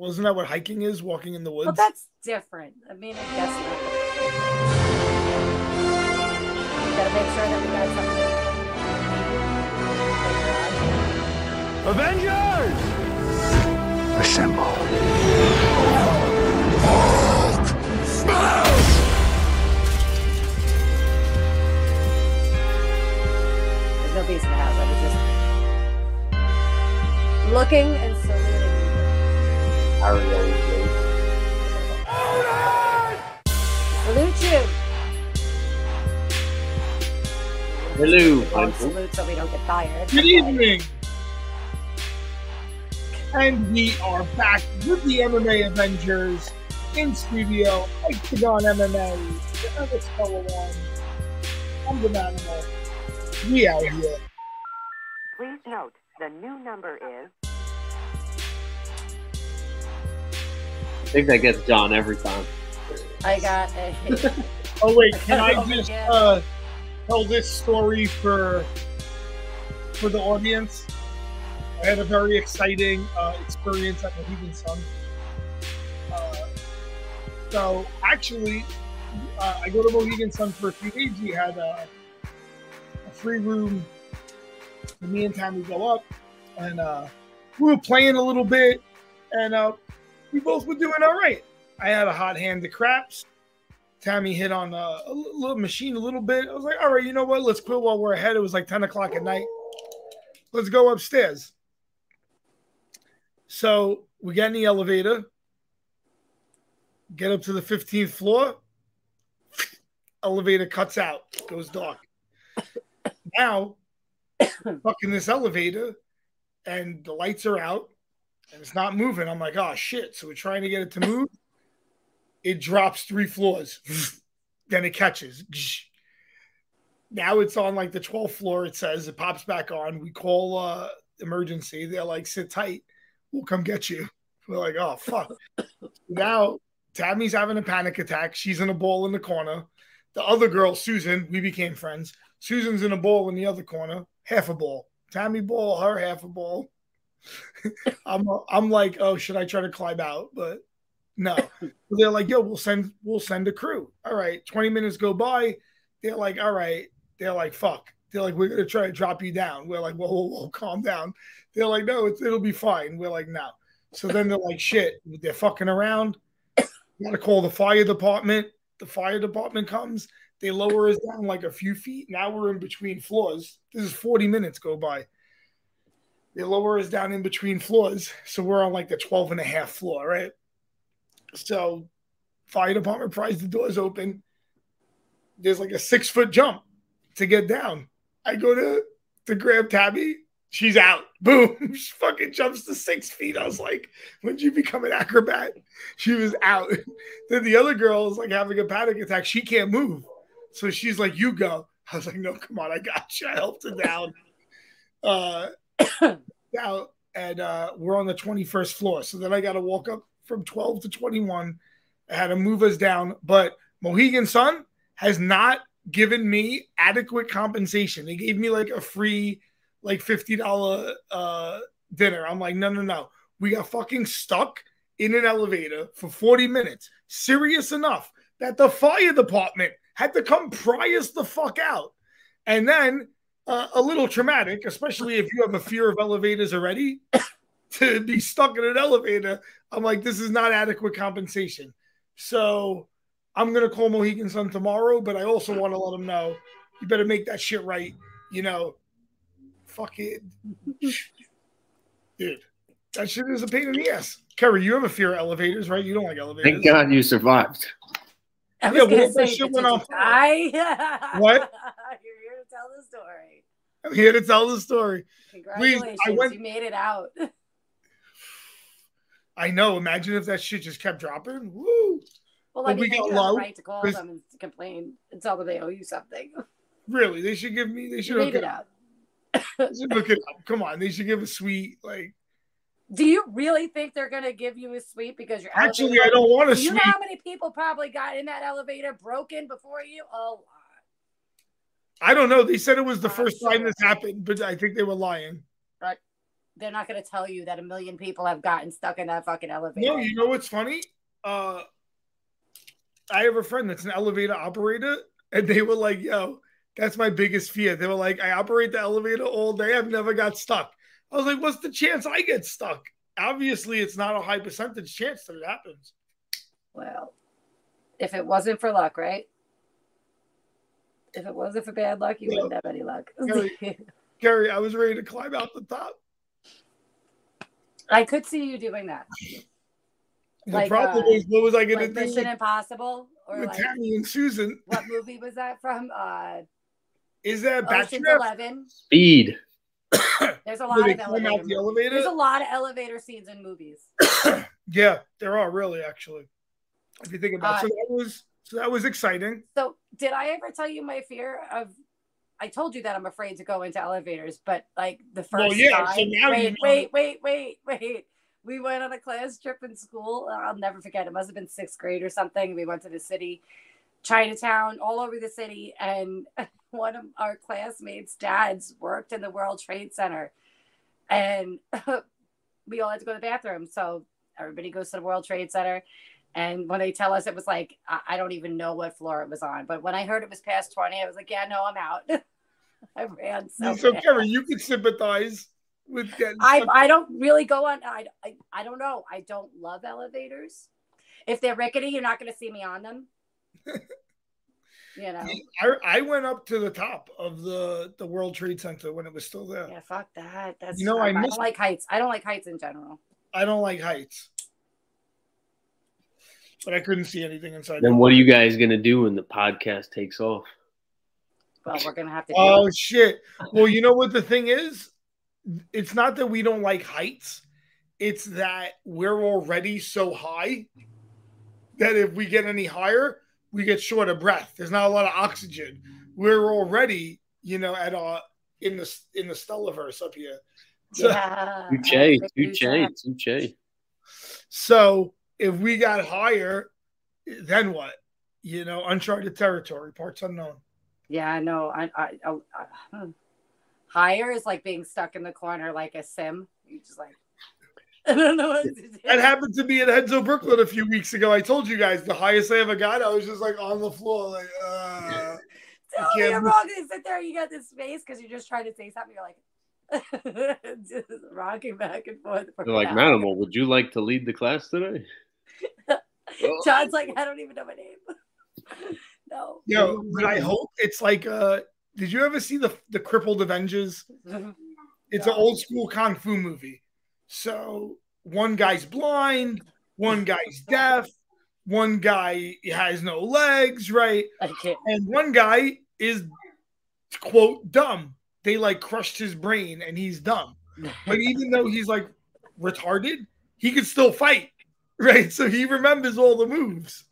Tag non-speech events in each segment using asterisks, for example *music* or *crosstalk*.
Wasn't that what hiking is? Walking in the woods. Well, that's different. I mean, I guess not. We gotta make sure that we got something. Avengers! Assemble. Smash! There's no beast in the house. I was just looking and saluting you. Salute you. Hello, salute so we don't get. Good evening. And we are back with the MMA Avengers in studio, Octagon MMA, the other fellow one. I'm the animal. We out here. Please note the new number is think that gets John every time. I got a. *laughs* Oh wait, can I *laughs* Oh, just uh, tell this story for for the audience? I had a very exciting uh, experience at Mohegan Sun. Uh, so actually, uh, I go to Mohegan Sun for a few days. We had a, a free room. And me and Tammy go up, and uh, we were playing a little bit, and uh, we both were doing all right. I had a hot hand to craps. Tammy hit on uh, a little machine a little bit. I was like, all right, you know what? Let's quit while we're ahead. It was like 10 o'clock at night. Let's go upstairs. So we get in the elevator, get up to the 15th floor. *laughs* Elevator cuts out, goes dark. Now, *coughs* fucking this elevator, and the lights are out, and it's not moving. I'm like, oh shit. So we're trying to get it to move it drops three floors. *laughs* then it catches. *laughs* Now it's on like the 12th floor. It says it pops back on. We call uh emergency. They're like, sit tight. We'll come get you. *laughs* We're like, oh fuck. now Tammy's having a panic attack. She's in a ball in the corner. The other girl, Susan, we became friends. Susan's in a ball in the other corner, half a ball. Tammy ball, her half a ball. I'm I'm like, oh, should I try to climb out? But no. They're like, yo, we'll send we'll send a crew. All right. 20 minutes go by. They're like, all right. They're like, fuck. They're like, we're gonna try to drop you down. We're like, whoa, whoa, whoa, calm down. They're like, no, it'll be fine. We're like, no. So then they're like, shit, they're fucking around. Gotta call the fire department. The fire department comes. They lower us down like a few feet. Now we're in between floors. This is 40 minutes go by. They lower us down in between floors. So we're on like the 12 and a half floor, right? So fire department pries the doors open. There's like a six foot jump to get down. I go to to grab Tabby. She's out. *laughs* Boom. She fucking jumps to six feet. I was like, when did you become an acrobat? She was out. *laughs* then the other girl is like having a panic attack. She can't move. So she's like, you go. I was like, no, come on. I got you. I helped her down. Uh, *coughs* down. And uh, we're on the 21st floor. So then I got to walk up from 12 to 21. I had to move us down. But Mohegan Sun has not given me adequate compensation. They gave me like a free, like $50 uh, dinner. I'm like, no, no, no. We got fucking stuck in an elevator for 40 minutes. Serious enough that the fire department had to come pry us the fuck out. And then uh, a little traumatic, especially if you have a fear of elevators already, *coughs* to be stuck in an elevator. I'm like, this is not adequate compensation. So I'm gonna call Mohegan Sun tomorrow, but I also want to let them know you better make that shit right. You know, fuck it, *laughs* dude. That shit is a pain in the ass. Kerry, you have a fear of elevators, right? You don't like elevators. Thank God you survived. I was Yeah, gonna that say, shit did went you off- die? *laughs* What? You're here to tell the story. I'm here to tell the story. Congratulations, I went- you made it out. I know. Imagine if that shit just kept dropping. Woo! Well, I we mean, you got have the low, right to call them and complain and tell them they owe you something. Really, they should give me. They should made hook it up. out. Hook it up. Come on, they should give a sweet like. Do you really think they're gonna give you a suite because you're Actually, I don't want a Do you know how many people probably got in that elevator broken before you? Lot. I don't know. They said it was the I'm first time this happened, but I think they were lying. Right. they're not going to tell you that a million people have gotten stuck in that fucking elevator. No, you know what's funny? Uh, I have a friend that's an elevator operator, and they were like, "Yo, that's my biggest fear." They were like, "I operate the elevator all day. I've never got stuck." I was like, "What's the chance I get stuck?" Obviously, it's not a high percentage chance that it happens. Well, if it wasn't for luck, right? If it wasn't for bad luck, you Yeah. wouldn't have any luck. *laughs* Gary- Gary, I was ready to climb out the top. I could see you doing that. The Like, problem uh, is, what was I going Like to do Mission with, Impossible or with like Tammy and Susan? what movie was that from? Uh Is that Ocean's Bachelor? Eleven. Speed. *coughs* There's a Where lot they of elevator. the movies. There's a lot of elevator scenes in movies. *coughs* Yeah, there are really actually. If you think about it. so Uh, that was so that was exciting. So, did I ever tell you my fear of? I told you that I'm afraid to go into elevators, but like the first Well, yeah, time. so now wait, you know. wait, wait, wait, wait. We went on a class trip in school. I'll never forget. It must have been sixth grade or something. We went to the city, Chinatown, all over the city, and *laughs* one of our classmates' dads worked in the World Trade Center, and *laughs* we all had to go to the bathroom. So everybody goes to the World Trade Center. And when they tell us it was like, I, I don't even know what floor it was on. But when I heard it was past 20, I was like, yeah, no, I'm out. *laughs* I ran so, So, fast. Karen, you can sympathize with getting I. I don't really go on. I, I, I don't know. I don't love elevators. If they're rickety, you're not going to see me on them. *laughs* you know, I, I went up to the top of the the World Trade Center when it was still there. yeah, fuck that. That's You know, I I, don't like heights. I don't like heights in general. I don't like heights, but I couldn't see anything inside. Then what are you guys gonna do when the podcast takes off? Well, we're gonna have to. Oh it. shit! Well, you know what the thing is? It's not that we don't like heights. It's that we're already so high that if we get any higher, we get short of breath. There's not a lot of oxygen. We're already, you know, at uh in the in the Stellaverse up here. So, Yeah. Touche, I think touche, so. touche. so if we got higher, then what? You know, uncharted territory, parts unknown. Yeah, no, I, I, I, I higher is like being stuck in the corner like a sim. You just like, *laughs* I don't know what to do. That happened to me at Renzo Brooklyn a few weeks ago. I told you guys the highest I ever got. I was just like on the floor, like, uh, *laughs* Tell You me can't you're move. wrong. You sit there, you got this space because you're just trying to say something. You're like, *laughs* just rocking back and forth. for They're like, an hour. Manimal, would you like to lead the class today? John's like, I don't even know my name. *laughs* no. yo, but I hope it's like, uh, did you ever see the the Crippled Avengers? *laughs* It's an old school kung fu movie. So one guy's blind, one guy's deaf, one guy has no legs, right? And one guy is quote dumb. They like crushed his brain and he's dumb. But even though he's like retarded, he could still fight, *laughs* right? So he remembers all the moves.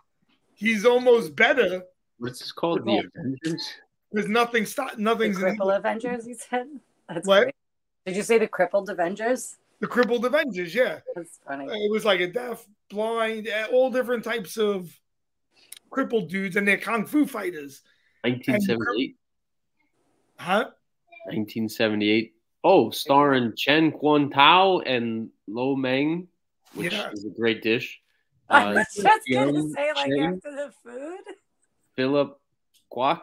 He's almost better What's this called? The Avengers? because nothing stop The nothing's in crippled Avengers, you said? That's What? great. Did you say the crippled Avengers? the crippled Avengers. Yeah, That's funny. it was like a deaf, blind, eh, all different types of crippled dudes, and they're kung fu fighters, 1978. huh? 1978. Oh, starring Chen Quan Tao and Lo Meng, which Yeah. is a great dish. *laughs* I Uh, was just gonna say, like Chen, after the food. Philip Kwok.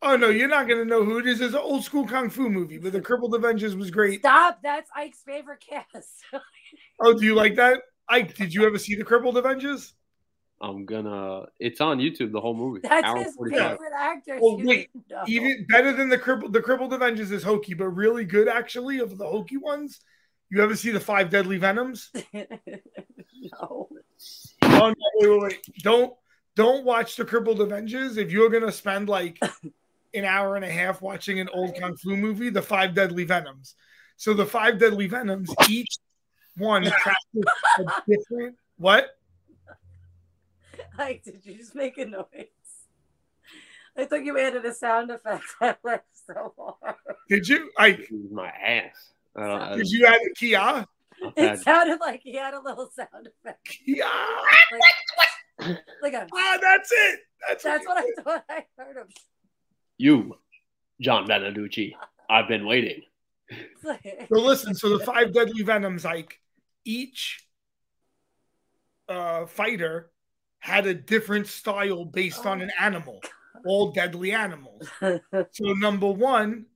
Oh no, you're not gonna know who it is. It's an old school kung fu movie, but the crippled Avengers was great. Stop! That's Ike's favorite cast. *laughs* Oh, do you like that? Ike, did you ever see the crippled Avengers? I'm gonna. It's on YouTube. The whole movie. That's Hour his 45. favorite actor. Oh, wait. Even better than the crippled the crippled Avengers is hokey, but really good actually of the hokey ones. You ever see the five deadly venoms? *laughs* no. Oh no, wait, wait, wait. Don't don't watch the crippled Avengers. If you're gonna spend like *laughs* an hour and a half watching an old kung fu movie, the five deadly venoms. So the five deadly venoms, each one *laughs* practice a different what? Ike, did you just make a noise? I thought you added a sound effect. I laughed so hard. Did you? I This my ass. Uh, did you add a Kia? I've It sounded like he had a little sound effect. Kia. Like, like a, Ah, that's it. That's, that's what what I thought I heard him. you, John Beneduce. I've been waiting. So listen, so the five deadly venoms, like each uh, fighter had a different style based on an animal, all deadly animals. *laughs* So number one,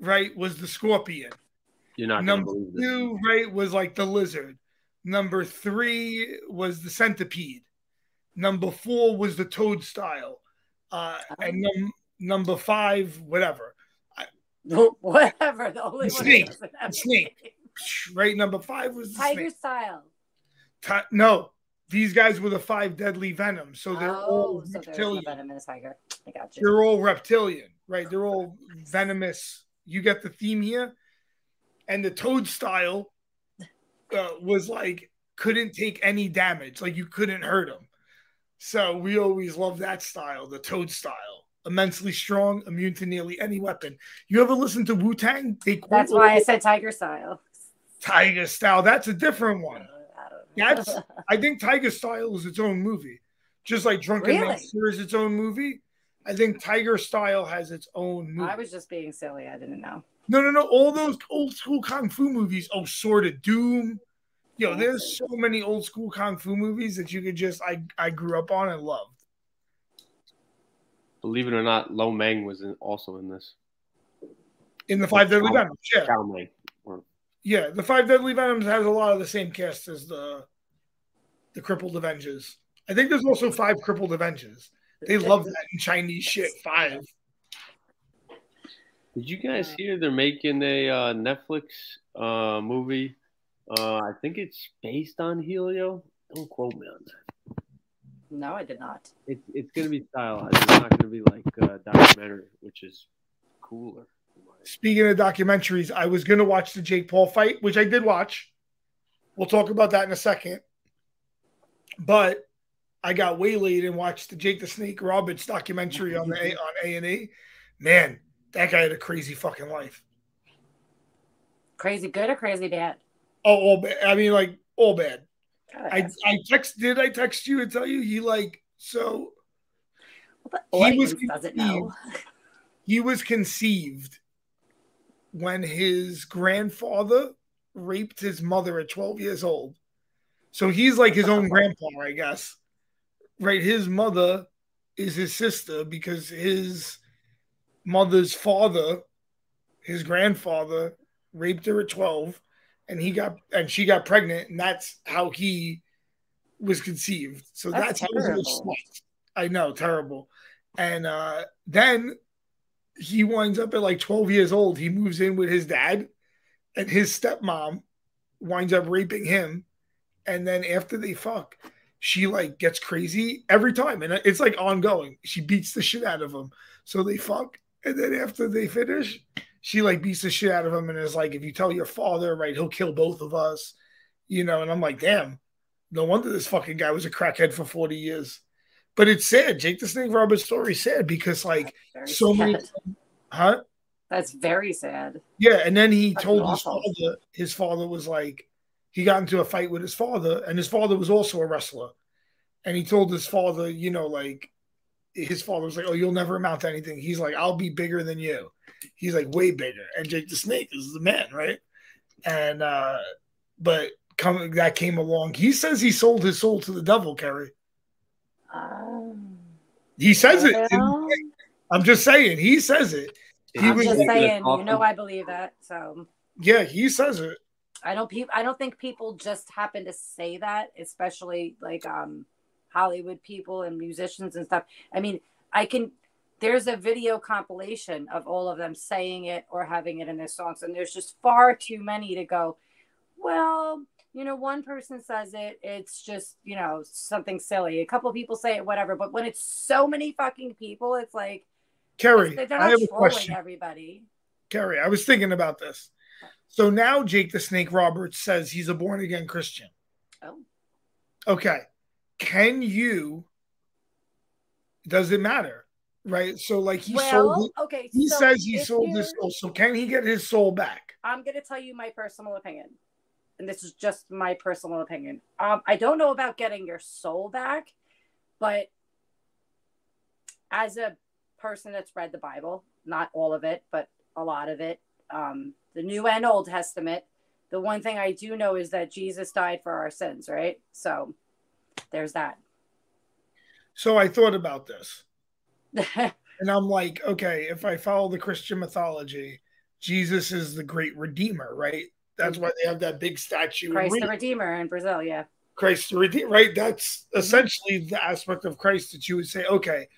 right, was the scorpion. You're not gonna Number believe this. two, right, was like the lizard. Number three was the centipede. Number four was the toadstool. Uh, and num- number five, whatever. *laughs* Whatever. The only The one snake. that doesn't have The snake. *laughs* a. Right, number five was the Tiger snake. style. Ti- no, these guys were the five deadly venoms. So they're all oh, so there's no reptilian. venom in a tiger. I got you. They're all reptilian, right? They're all venomous. You get the theme here. And the toadstool uh, was like couldn't take any damage, like you couldn't hurt him. So we always love that style, the toadstool. Immensely strong, immune to nearly any weapon. You ever listen to Wu Tang? That's why I said tiger style. Tiger Style. That's a different one. I. That's *laughs* I think Tiger Style is its own movie. Just like Drunken Really? Master is its own movie. I think Tiger Style has its own movie. I was just being silly. I didn't know. No, no, no. All those old school kung fu movies. Oh, Sword of Doom. Yo, oh, there's so many old school kung fu movies that you could just I I grew up on and loved. Believe it or not, Lo Meng was in, also in this. In the Five Deadly Venoms, yeah, Chow Mang. Or, yeah. The Five Deadly Venoms has a lot of the same cast as the the Crippled Avengers. I think there's also five Crippled Avengers. They love that in Chinese shit. Five. Did you guys hear they're making a uh, Netflix uh, movie? Uh, I think it's based on Helio. Don't quote me on that. No, I did not. It's it's gonna be stylized. It's not gonna be like a documentary, which is cooler. Speaking of documentaries, I was gonna watch the Jake Paul fight, which I did watch. We'll talk about that in a second. But I got waylaid and watched the Jake the Snake Roberts documentary on the on A and E. Man, that guy had a crazy fucking life. Crazy good or crazy bad? Oh, all bad. I mean, like all bad. Oh, God, I that's- I text. Did I text you and tell you he like so the he was doesn't know. he was conceived when his grandfather raped his mother at 12 years old. So he's like his own grandpa, I guess. Right? His mother is his sister because his mother's father, his grandfather, raped her at 12 and he got and she got pregnant and that's how he was conceived. So That's that's, how he was terrible. I know, terrible. And uh then he winds up at like 12 years old. He moves in with his dad, and his stepmom winds up raping him. And then after they fuck, she like gets crazy every time, and it's like ongoing. She beats the shit out of him. So they fuck, and then after they finish, she like beats the shit out of him and is like, if you tell your father, right, he'll kill both of us, you know. And I'm like, damn, no wonder this fucking guy was a crackhead for 40 years. But it's sad. Jake the Snake Roberts story is sad because like so many huh? That's very sad. Yeah, and then he Fucking told his father, his father was like, he got into a fight with his father, and his father was also a wrestler. And he told his father, you know, like, his father was like, oh, you'll never amount to anything. He's like, I'll be bigger than you. He's like, way bigger. And Jake the Snake is the man, right? And, uh, but come, that came along. He says he sold his soul to the devil, Kerry. Um, He says it. well, I'm just saying, he says it. He I'm was just saying, you know, I believe that. So Yeah, he says it. I don't. Pe- I don't think people just happen to say that, especially like um Hollywood people and musicians and stuff. I mean, I can. There's a video compilation of all of them saying it or having it in their songs, and there's just far too many to go. Well, you know, one person says it, it's just you know something silly. A couple people say it, whatever. But when it's so many fucking people, it's like Kerry, they're I have a question. everybody. Kerry, I was thinking about this. So now Jake the Snake Roberts says he's a born again Christian. Oh, Okay. Can you, does it matter? Right. So, like, he sold it. okay. He so says he sold his soul. So, can he get his soul back? I'm going to tell you my personal opinion. And this is just my personal opinion. Um, I don't know about getting your soul back, but as a person that's read the Bible, not all of it, but a lot of it, um, the New and Old Testament. The one thing I do know is that Jesus died for our sins, right? So there's that. So I thought about this. *laughs* and I'm like, okay, if I follow the Christian mythology, Jesus is the great redeemer, right? That's mm. why they have that big statue. Christ the Redeemer in Brazil, yeah. Christ the Redeemer, right? That's mm-hmm. essentially the aspect of Christ that you would say, okay,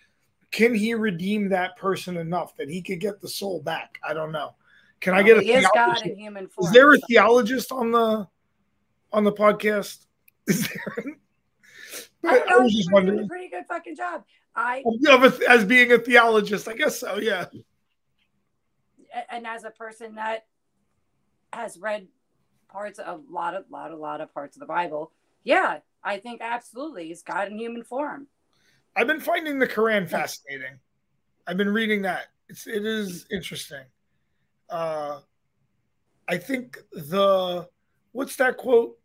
can he redeem that person enough that he could get the soul back? I don't know. Can I get a he is God in human form. Is there a so- theologist on the on the podcast? *laughs* Is there? I I was just wondering. pretty good fucking job. I As being a theologist, I guess so. Yeah. and as a person that has read parts of a lot of lot a lot of parts of the Bible, yeah, I think absolutely he's God in human form. I've been finding the Quran fascinating. I've been reading that. It's it is interesting. Uh I think the what's that quote?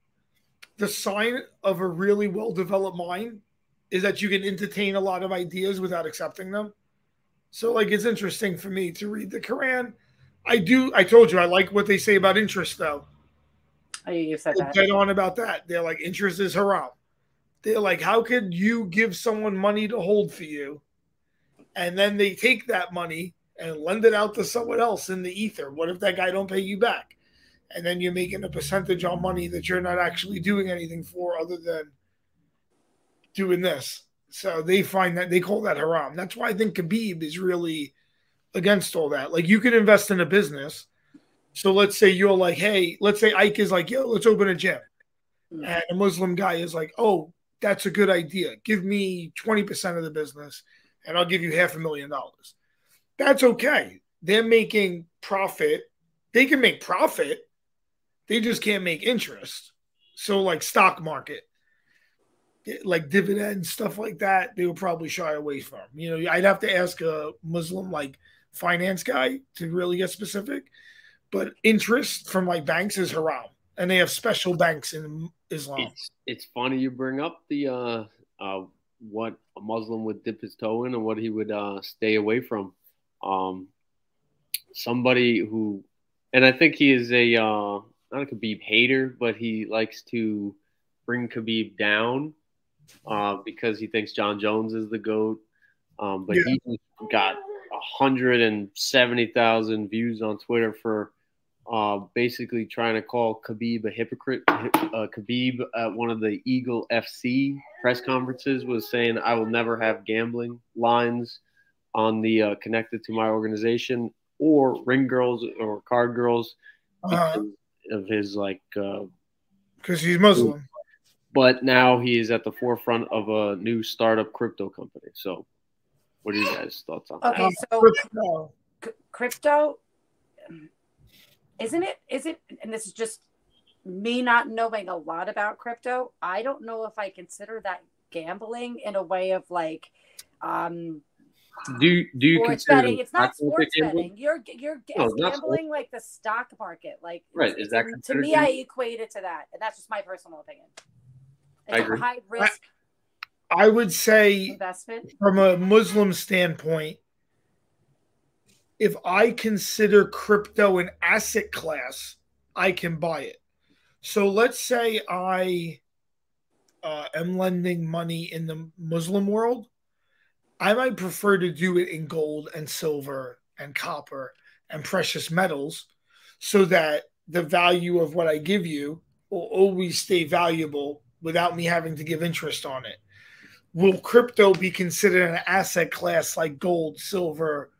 The sign of a really well developed mind is that you can entertain a lot of ideas without accepting them. So like it's interesting for me to read the Quran. I do I told you I like what they say about interest though. Oh, you you said that. dead on about that. They're like, interest is haram. They're like, how could you give someone money to hold for you? And then they take that money and lend it out to someone else in the ether. What if that guy don't pay you back? And then you're making a percentage on money that you're not actually doing anything for other than doing this. So they find that they call that haram. That's why I think Khabib is really against all that. Like you can invest in a business. So let's say you're like, hey, let's say Ike is like, yo, let's open a gym. Mm. And a Muslim guy is like, oh, that's a good idea. Give me 20% of the business and I'll give you half a million dollars. That's okay. They're making profit. They can make profit. They just can't make interest. So, like stock market, like dividends, stuff like that, they would probably shy away from. You know, I'd have to ask a Muslim like finance guy to really get specific. But interest from like banks is haram, and they have special banks in Islam. It's it's funny you bring up the uh, uh, what a Muslim would dip his toe in and what he would uh, stay away from. Um, somebody who, and I think he is a uh, not a Khabib hater, but he likes to bring Khabib down uh, because he thinks Jon Jones is the goat. Um, but Yeah. he got hundred and seventy thousand views on Twitter for uh, basically trying to call Khabib a hypocrite. Uh, Khabib at one of the Eagle FC press conferences was saying, "I will never have gambling lines on the uh, connected to my organization or ring girls or card girls Uh, because of his like." Uh, because he's Muslim. but now he is at the forefront of a new startup crypto company. So, what are you guys' thoughts on that? Okay, so No. crypto isn't it is it and this is just me not knowing a lot about crypto i don't know if i consider that gambling in a way of like um Do do you sports consider betting it's not sports gambling? betting you're you're No, it's it's not gambling like the stock market like Right, is that to considered me i equate it to that and that's just my personal opinion it's I a agree. high risk I would say investment from a Muslim standpoint, if I consider crypto an asset class, I can buy it. So let's say I uh, am lending money in the Muslim world. I might prefer to do it in gold and silver and copper and precious metals so that the value of what I give you will always stay valuable without me having to give interest on it will crypto be considered an asset class like gold, silver,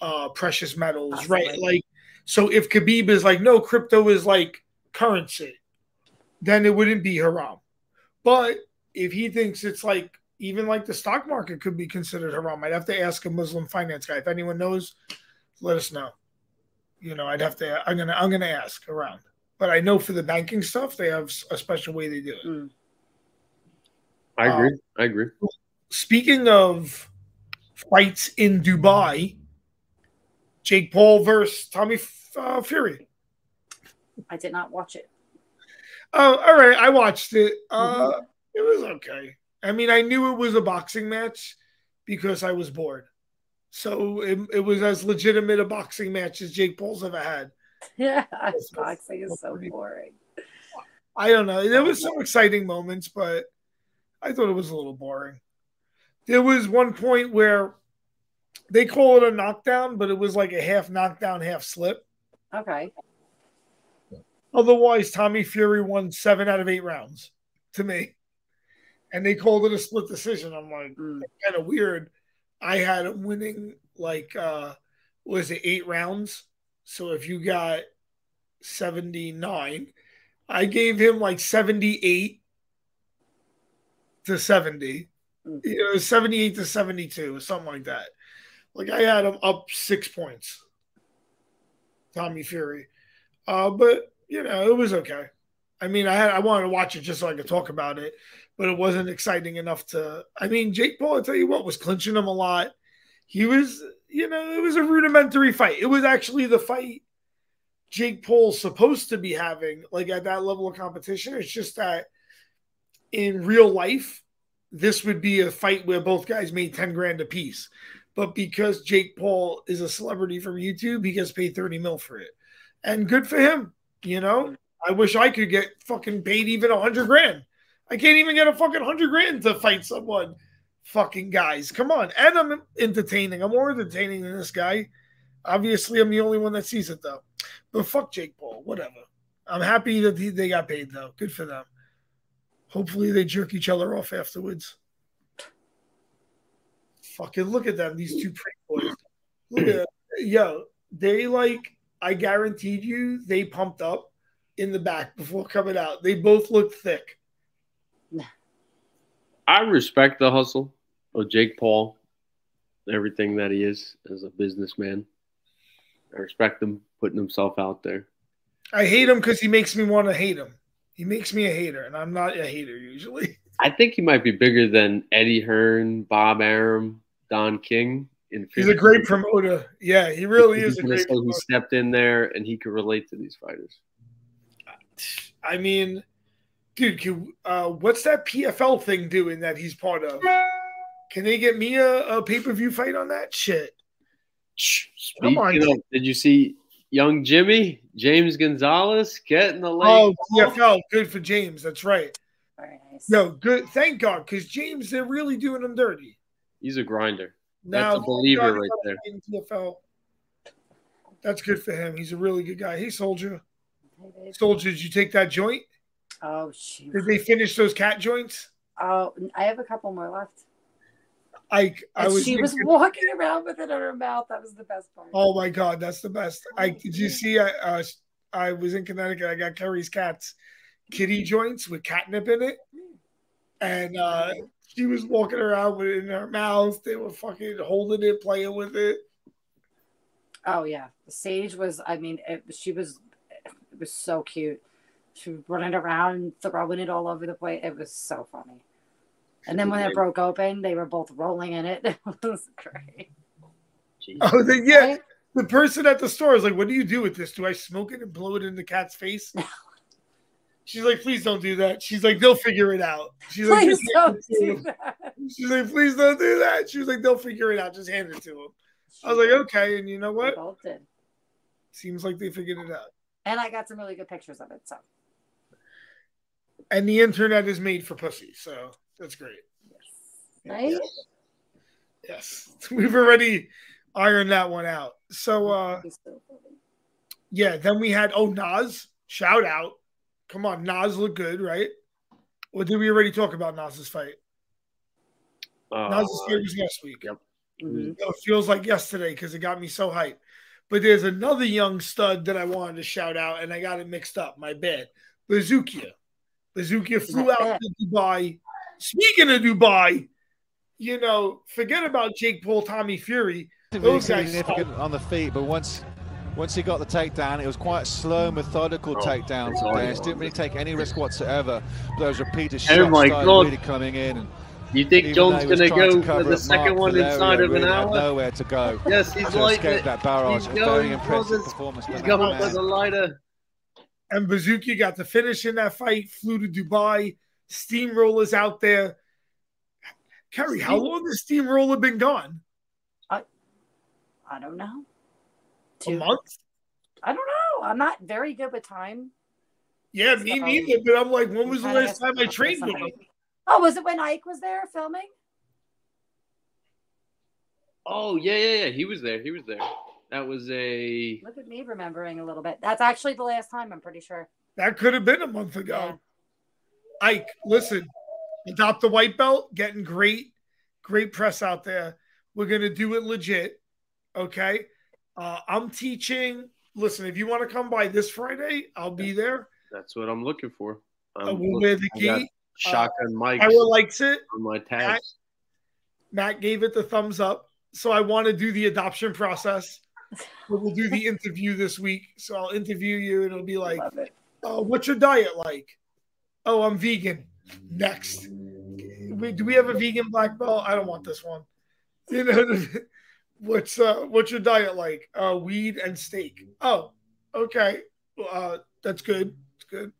uh, precious metals, right? Like, so if Khabib is like, no, crypto is like currency, then it wouldn't be haram. But if he thinks it's like, even like the stock market could be considered haram, I'd have to ask a Muslim finance guy. If anyone knows, let us know. You know, I'd have to. I'm gonna. I'm gonna ask around. But I know for the banking stuff, they have a special way they do it. Mm. I agree. I agree. speaking of fights in Dubai, Jake Paul versus Tommy uh, Fury. i did not watch it Oh, all right. I watched it. Uh, It was okay. I mean, I knew it was a boxing match because I was bored. So it, it was as legitimate a boxing match as Jake Paul's ever had. *laughs* Yeah, boxing is so boring. I don't know. There was some exciting moments, but I thought it was a little boring. There was one point where they call it a knockdown, but it was like a half knockdown, half slip. Okay. Otherwise, Tommy Fury won seven out of eight rounds to me. And they called it a split decision. I'm like, Mm. kind of weird. I had him winning like uh was it eight rounds? So if you got 79, I gave him like 78 to 70. Mm. It was 78 to 72 or something like that. Like I had him up six points. Tommy Fury. Uh, but you know, it was okay. I mean, I had I wanted to watch it just so I could talk about it, but it wasn't exciting enough to. I mean, Jake Paul, I tell you what, was clinching him a lot. He was, you know, it was a rudimentary fight. It was actually the fight Jake Paul's supposed to be having, like at that level of competition. It's just that in real life, this would be a fight where both guys made 10 grand apiece. But because Jake Paul is a celebrity from YouTube, he gets paid 30 mil for it. And good for him. You know, I wish I could get fucking paid even a hundred grand. I can't even get a fucking hundred grand to fight someone. Fucking guys, come on. And I'm entertaining. I'm more entertaining than this guy. Obviously, I'm the only one that sees it though. But fuck Jake Paul, whatever. I'm happy that he, they got paid though. Good for them. Hopefully, they jerk each other off afterwards. Fucking look at them, these two prick boys. Look at yo, they like. I guaranteed you, they pumped up in the back before coming out. They both look thick. I respect the hustle of Jake Paul, everything that he is as a businessman. I respect him putting himself out there. I hate him because he makes me want to hate him. He makes me a hater, and I'm not a hater usually. *laughs* I think he might be bigger than Eddie Hearn, Bob Arum, Don King. In He's a great promoter. Yeah, he really is a great He stepped in there and he could relate to these fighters. I mean, dude, can, uh, what's that PFL thing doing that he's part of? Can they get me a, a pay per view fight on that shit? Come on. Of, did you see young Jimmy James Gonzalez getting the leg? Oh, PFL, good for James. That's right. Very nice. No, good. Thank God, because James, they're really doing him dirty. He's a grinder. Now, That's a believer right there. in PFL. That's good for him. He's a really good guy. Hey, Soldier. Soldier, did you take that joint? Oh shoot. Did they finish those cat joints? Oh, I have a couple more left. I, I And was. she was walking around with it in her mouth. That was the best part. Oh my god, that's the best. I did you see? I uh, I was in Connecticut. I got Kerry's cats kitty joints with catnip in it, and uh, she was walking around with it in her mouth. They were fucking holding it, playing with it. Oh yeah, Sage was. I mean, it, she was. It was so cute. She was running around, throwing it all over the place. It was so funny. And then when it broke open, they were both rolling in it. *laughs* It was great. Oh, the, yeah. Right? The person at the store is like, "What do you do with this? Do I smoke it and blow it in the cat's face?" She's like, "Please don't do that." She's like, "They'll figure it out." She's like, Please "Just don't do him." that. She's like, "Please don't do that." She was like, "They'll figure it out. Just hand it to him." I was like, "Okay." And you know what? Seems like they figured it out. And I got some really good pictures of it. So And the internet is made for pussy, so that's great. right? Yes, *laughs* we've already ironed that one out. So, uh, It's so funny. yeah, then we had oh Nas, shout out. Come on, Nas looked good, right? Or did we already talk about Nas's fight? Uh, Nas's fight was last week. yep. Mhm. It feels like yesterday because it got me so hyped. But there's another young stud that I wanted to shout out, and I got it mixed up. My bad. Bazookia. Bazookia flew Not out to Dubai. Speaking of Dubai, you know, forget about Jake Paul, Tommy Fury. Those guys significant on the feet, but once once he got the takedown, it was quite a slow, methodical Oh, takedown it's from all Didn't really take any risk whatsoever. Those repeated Oh shots my started God. really coming in. And You think even Jones though he was gonna go for the second one Valerio, inside of an really hour? nowhere to go. Yes, he's to like escape that barrage. he's A very going impressive for performance. He's that going man. for the lighter. And Bazookia got the finish in that fight, flew to Dubai. Steamroller's out there. Kerry, how long has Steamroller been gone? I I don't know. A Two- month? I don't know. I'm not very good with time. Yeah, me So- neither. But I'm like, when was the last time I trained with him? Oh, was it when Ike was there filming? Oh yeah, yeah, yeah. He was there. He was there. That was a Look at me remembering a little bit. That's actually the last time. I'm pretty sure. That could have been a month Yeah. ago. Ike, listen, adopt the white belt, getting great, great press out there. We're gonna do it legit. Okay. Uh, I'm teaching. Listen, if you want to come by this Friday, I'll be there. that's what I'm looking for. Uh, I'm we'll wear the I got gi. shotgun mics Ira likes it. on my tags. Matt gave it the thumbs up. So I want to do the adoption process. We'll do the interview this week. So I'll interview you and it'll be like, it. uh, what's your diet like? Oh, I'm vegan. Next. Do we have a vegan black belt? I don't want this one. *laughs* You know, what's uh, what's your diet like? Uh, weed and steak. Oh, okay. Uh, that's good. It's good.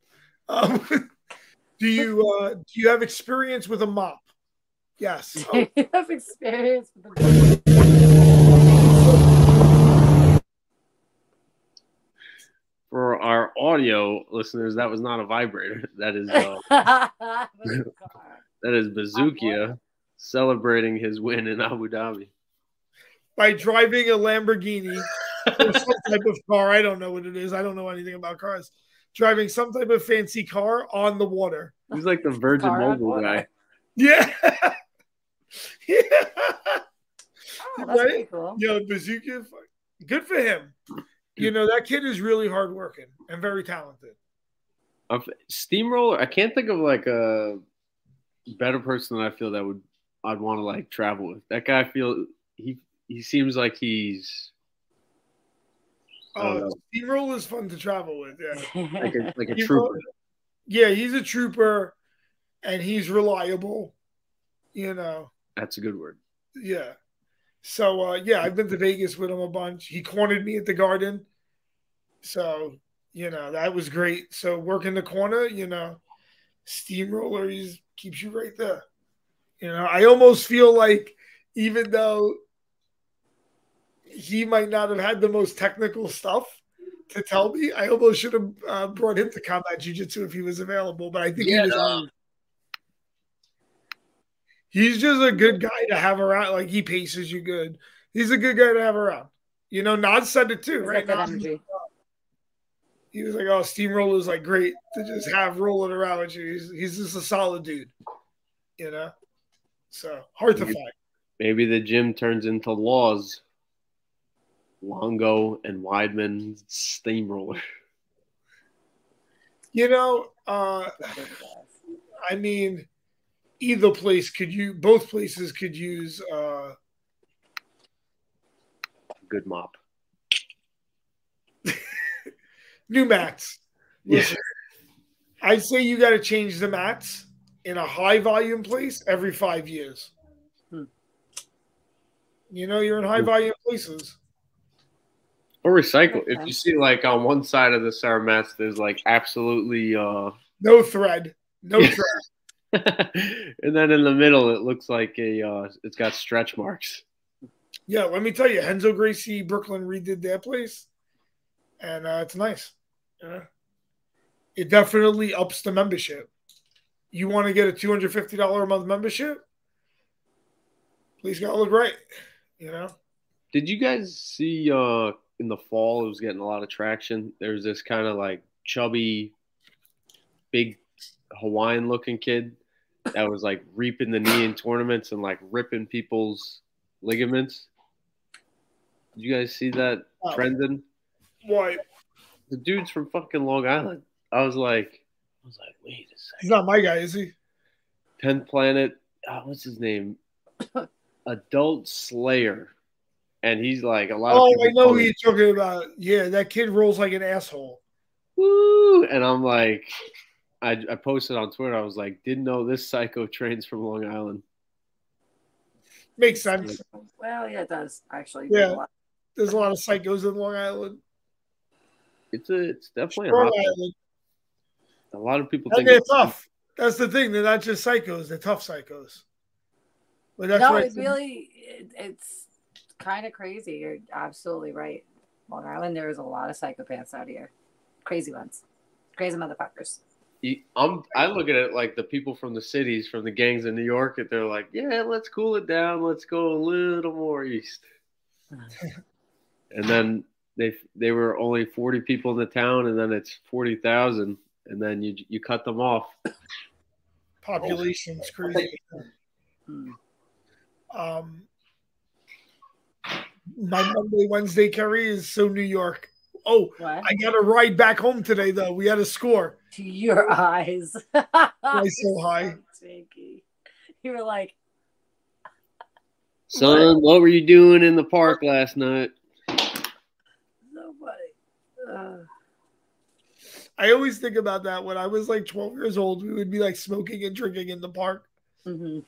Um, *laughs* do you uh, do you have experience with a mop? Yes. *laughs* Oh, you have experience with the For our audio listeners, that was not a vibrator. *laughs* That is uh, *laughs* that is Bazookia celebrating his win in Abu Dhabi. by driving a Lamborghini or *laughs* some type of car. I don't know what it is. I don't know anything about cars. Driving some type of fancy car on the water. He's like the Virgin Mobile guy. Yeah. yeah. Oh, that's pretty Right? cool. Yo, Bazooka, good for him. You know, that kid is really hardworking and very talented. Steamroller, I can't think of like a better person that I feel that would I'd want to like travel with. That guy I feel he he seems like he's Oh, know. Steamroller is fun to travel with. Yeah. *laughs* like a like a He trooper. wrote- Yeah, he's a trooper and he's reliable. You know, That's a good word. Yeah. So uh yeah, I've been to Vegas with him a bunch. He cornered me at the garden. So, you know, that was great. So working the corner, you know, steamroller he's keeps you right there. You know, I almost feel like even though he might not have had the most technical stuff to tell me, I almost should have uh, brought him to combat jiu-jitsu if he was available. But I think Yeah, he was no. He's just a good guy to have around. Like he paces you good. He's a good guy to have around. You know, Nod said it too, He's right? got Nod- energy. he was like, "Oh, Steamroller's like great to just have rolling around with you. He's, he's just a solid dude." You know, so hard to Maybe- find. Maybe the gym turns into laws. Longo and Weidman steamroller. You know, uh, I mean, either place could you, both places could use uh, Good mop. *laughs* new mats. Yeah. I'd say you got to change the mats in a high volume place every five years. Hmm. You know, you're in high volume places. Or recycle. Makes If you see like on one side of the Sarah mats, there's like absolutely uh No thread, no thread. *laughs* and then in the middle it looks like a uh it's got stretch marks. yeah, let me tell you, Renzo Gracie Brooklyn redid that place, and uh, it's nice. Yeah. It definitely ups the membership. You want to get a two hundred fifty dollar a month membership? Please gotta look right. You know. Did you guys see uh in the fall it was getting a lot of traction? There's this kind of like chubby big Hawaiian looking kid that was like reaping the knee in tournaments and like ripping people's ligaments. Did you guys see that Oh. trending? Why? The dude's from fucking Long Island. I was like, I was like, wait a second. He's not my guy, is he? Tenth Planet. Uh, what's his name? *laughs* Adult Slayer. And he's like a lot Oh, of people. I know who you're talking about. Yeah, that kid rolls like an asshole. Woo! And I'm like, I, I posted on Twitter. I was like, didn't know this psycho trains from Long Island. Makes sense. Well, yeah, it does actually. Yeah. There's a lot of psychos in Long Island. It's a, it's definitely a, Strong Island. a lot of people And think they're it's- tough. That's the thing. They're not just psychos. They're tough psychos. But that's no, what it really, it, it's kind of crazy. You're absolutely right. Long Island, there's a lot of psychopaths out here. Crazy ones. Crazy motherfuckers. You- I'm I look at it like the people from the cities, from the gangs in New York, that they're like, yeah, let's cool it down, let's go a little more east. *laughs* and then they they were only 40 people in the town, and then it's 40,000, and then you you cut them off. Population's crazy. Hmm. Um, my Monday, Wednesday carry is so New York. Oh, What? I got a ride back home today though. We had a score. to your eyes. *laughs* Why so high? Jinky. You were like, Son, what were you doing in the park last night? nobody. Uh, I always think about that when I was like 12 years old. We would be like smoking and drinking in the park. mhm.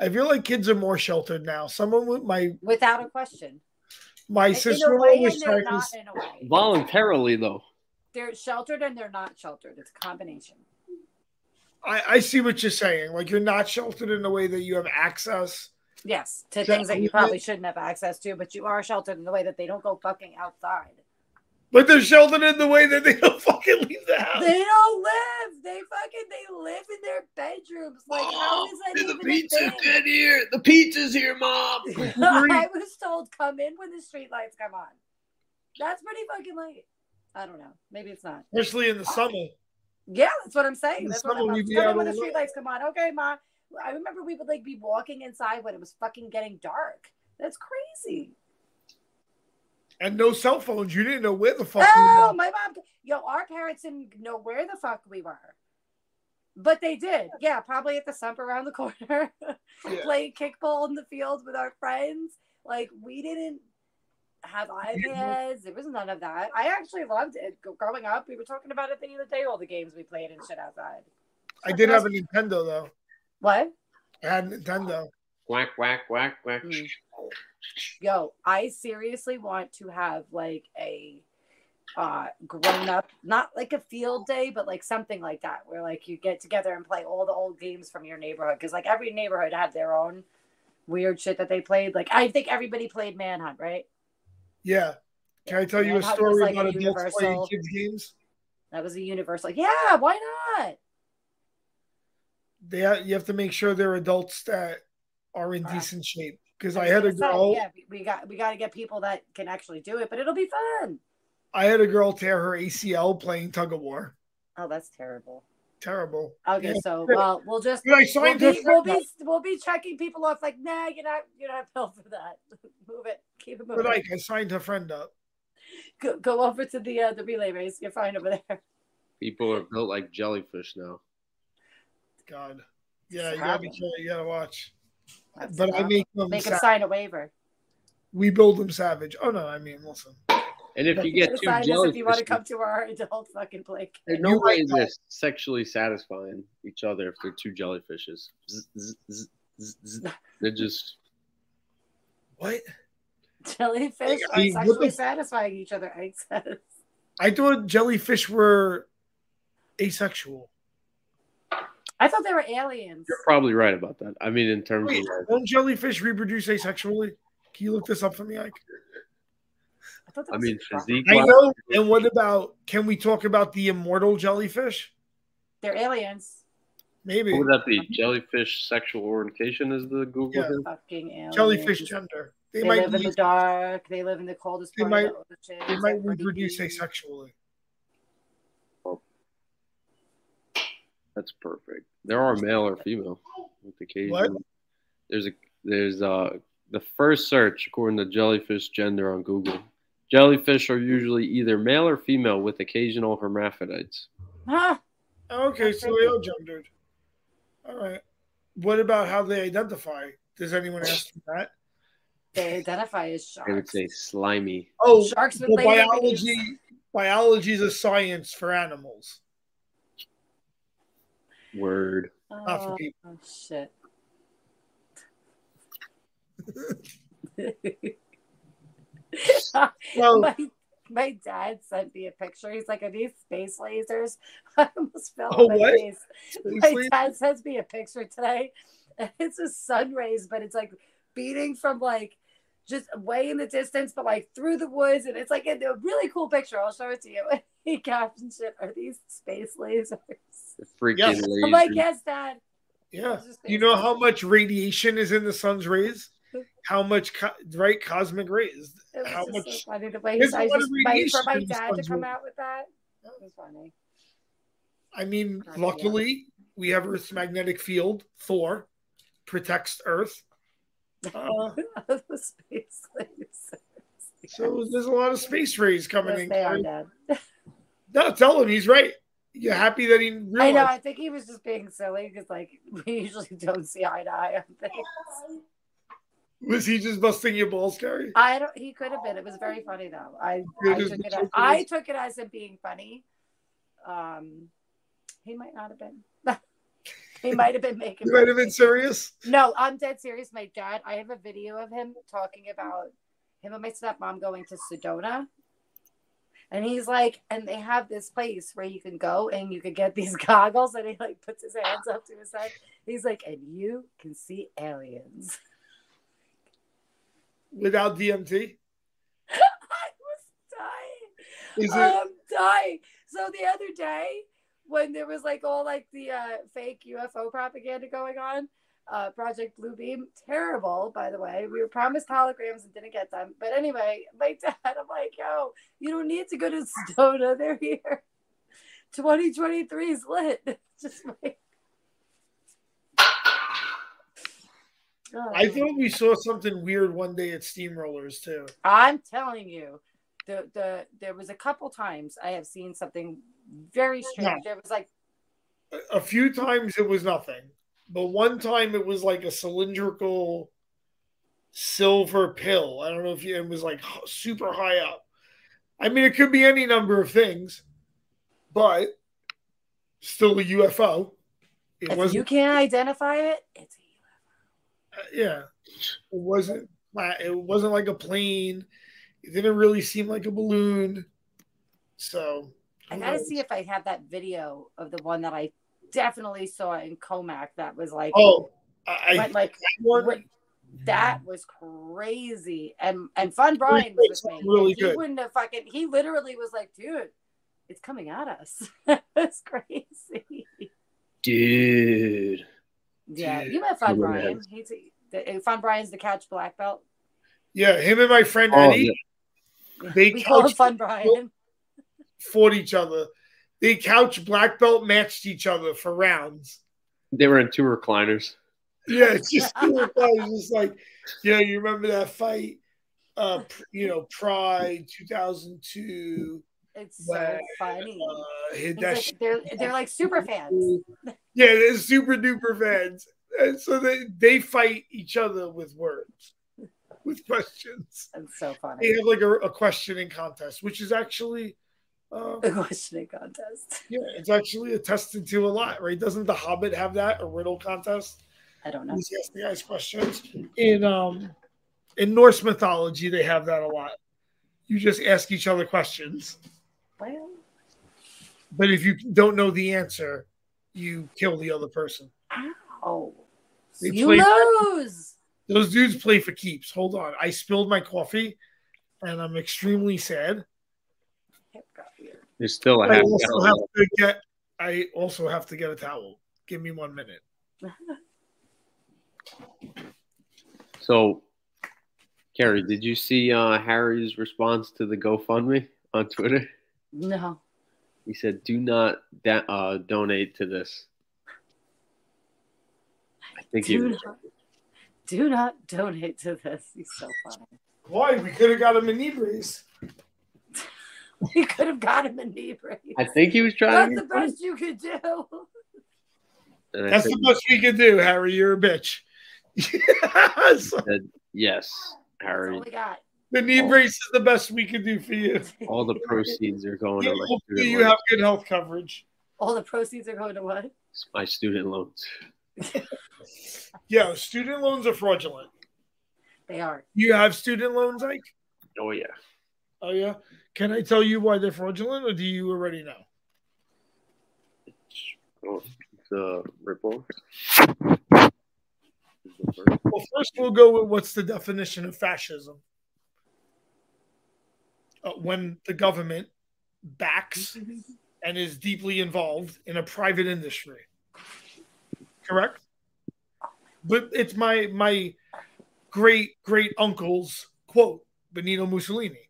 I feel like kids are more sheltered now. Someone with my Without a question. My In- sister in a way, was and to. not in a way. Voluntarily, though. They're sheltered and they're not sheltered. It's a combination. I, I see what you're saying. Like you're not sheltered in the way that you have access. Yes, to Yeah, things that you probably shouldn't have access to, but you are sheltered in the way that they don't go fucking outside. But they're sheltered in the way that they don't *laughs* fucking leave the house. They don't live. They fucking they live in their bedrooms. Like how oh, is that even a thing? here. The pizza's here, mom. *laughs* I was told come in when the street lights come on. That's pretty fucking late. I don't know. Maybe it's not. Especially in the uh, summer. Yeah, that's what I'm saying. In the That's what I'm we'd be come in out when the all street night. lights come on. Okay, ma. I remember we would like be walking inside when it was fucking getting dark. That's crazy. And no cell phones. You didn't know where the fuck Oh, we were. my mom. Yo, our parents didn't know where the fuck we were. But they did. Yeah, probably at the sump around the corner, *laughs* playing kickball in the field with our friends. Like, we didn't have iPads. There was none of that. I actually loved it. Growing up, we were talking about it the other day, all the games we played and shit outside. I did have a Nintendo though. What? I had a Nintendo. Whack, whack, whack, whack. Mm. Yo, I seriously want to have like a uh grown up not like a field day but like something like that where like you get together and play all the old games from your neighborhood because like every neighborhood had their own weird shit that they played like i think everybody played manhunt right Yeah. Can I tell you a Manhunt story like about a adults playing kids games? that was a universal like yeah why not They ha- you have to make sure they're adults that are in decent shape. Because I I had a gonna say, girl, yeah we- we got we got to get people that can actually do it but it'll be fun I had a girl tear her ACL playing tug of war. oh that's terrible Terrible. okay Yeah. so well we'll just But I We'll signed be, we'll be we'll be checking people off like nah you're not you're not built for that *laughs* move it keep it moving But like, I signed her friend up. go, go over to the uh, the relay race you're fine over there People are built like jellyfish now. God. Yeah, you gotta be careful. You gotta watch. That's But I make them. make him sign a waiver we build them savage. Oh no, I mean, listen. And if you get two sign this if you want to come to our adult fucking play there's no way like they're sexually satisfying each other if they're two jellyfishes. *laughs* They're just What? jellyfish I are mean, sexually satisfying each other Ike says I thought jellyfish were asexual. I thought they were aliens you're probably right about that. I mean, in terms Wait, of don't jellyfish reproduce asexually? Can you look this up for me, Ike? I, thought that I mean, a- physique. I know. And what about? Can we talk about the immortal jellyfish? they're aliens Maybe What would that be? Um, jellyfish sexual orientation is the Google Yeah. thing? fucking aliens jellyfish gender. They, they, might. live in the dark they live in the coldest They part might- of the ocean they might They're reproduce asexually. That's perfect. There are male or female with occasion. What? There's a there's uh the first search according to jellyfish gender on Google. Jellyfish are usually either male or female with occasional hermaphrodites. Huh? Okay, so they are gendered. All right. What about how they identify? Does anyone *laughs* ask you that? They identify as sharks. I would say slimy. Oh, Sharks well, biology. Biology is a science for animals, Word. Oh, oh, shit. *laughs* Well, my, my dad sent me a picture. He's like, Are these space lasers? *laughs* I almost fell Oh, on my what? face. Space My lasers? dad sends me a picture today. And *laughs* it's a sun rays, but it's like beating from like just way in the distance, but like through the woods, and it's like a, a really cool picture. I'll show it to you. *laughs* he captioned shit. Are these space lasers? Freaking Yes. I'm like, laser. yes, Dad. Yeah. You know space how much radiation is in the sun's rays? *laughs* How much, co- right? Cosmic rays. It was How just much? so funny the way There's he's a I lot of just wait for my dad to come rays. out with that. That was funny. I mean, Crack me up. luckily, we have Earth's magnetic field. Thor protects Earth. Uh, *laughs* the space lasers. so there's a lot of space rays coming Yes, in. they are, Dad. No, tell him he's right. You're happy that he realized? I know. I think he was just being silly because, like, *laughs* we usually don't see eye to eye on things. Was he just busting your balls, Gary? I don't. He could have been. It was very funny though. I, I took it. As, I took it as him being funny. Um, he might not have been. *laughs* he might have been making. *laughs* You might have been serious. No, I'm dead serious. My dad. I have a video of him talking about him and my stepmom going to Sedona. And he's like, and they have this place where you can go and you can get *laughs* these goggles, and he like puts his hands up to his head. He's like, and you can see aliens. Without DMT? *laughs* I was dying. Is it? I'm dying. So the other day, when there was like all like the uh, fake UFO propaganda going on, uh, Project Bluebeam, terrible, by the way. We were promised holograms and didn't get them. But anyway, my *laughs* dad, I'm like, yo, you don't need to go to Sedona. They're here. 2023 is lit. *laughs* Just wait. Oh, I thought we saw something weird one day at Steamrollers too. I'm telling you, the the there was a couple times I have seen something very strange. There was like A few times it was nothing, but one time it was like a cylindrical silver pill. I don't know if you, it was like super high up. I mean, it could be any number of things, but still a UFO. It if wasn't. you can't identify it, it's uh, yeah, it wasn't. It wasn't like a plane. It didn't really seem like a balloon. So I gotta see if I have that video of the one that I definitely saw in Commack that was like Oh, I, went like one, what- that was crazy. And and Fun Brian was with me. Really he good. wouldn't have fucking he literally was like, dude, it's coming at us. *laughs* it's crazy. Dude. Yeah, Dude. you met Fun Brian. man. He's the, Fun Brian's the couch black belt. yeah, him and my friend Oh, Eddie yeah. They we call him couch- Fun Brian. fought each other. They couch black belt matched each other for rounds. They were in two recliners. Yeah, it's just cool. It's just like, yeah, you remember that fight? Uh, you know, Pride 2002. It's so funny. Uh, hit that like, shit. they're they're like super fans. Yeah, they're super duper fans. And so they, they fight each other with words, with questions. It's so funny. They have like a, a questioning contest, which is actually, *laughs* uh, The questioning contest. yeah, it's actually attested to a lot, right? Doesn't The Hobbit have that, a riddle contest? I don't know. He's the guys questions. In um in Norse mythology, they have that a lot. You just ask each other questions. Well, But if you don't know the answer, you kill the other person. ow. They You lose. Those dudes play for keeps. Hold on. I spilled my coffee and I'm extremely sad. Hip. There's still a I half also have to get I also have to get a towel. Give me one minute. *laughs* So, Kerry, did you see uh, Harry's response to the GoFundMe on Twitter? No. He said, "Do not da- uh, donate to this." I think he Do was. not, do not donate to this. He's so funny. Why? We could have got him a knee *laughs* brace. We could have got him a knee brace. I think he was trying. That's to the best you could do. And I That's the said, best we could do, Harry. You're a bitch. *laughs* Yes. yes, That's Harry. all we got. The knee brace is the best we could do for you. *laughs* All the proceeds are going Yeah, to my hopefully you loans. have good health coverage. All the proceeds are going to what? my student loans. Yeah, student loans are fraudulent. They are. You have student loans, Ike? Oh yeah. Oh yeah. Can I tell you why they're fraudulent, or do you already know? Oh, it's a ripple. Well, first we'll go with what's the definition of fascism? Uh, when the government backs and is deeply involved in a private industry. Correct? But it's my my great great uncle's quote, Benito Mussolini.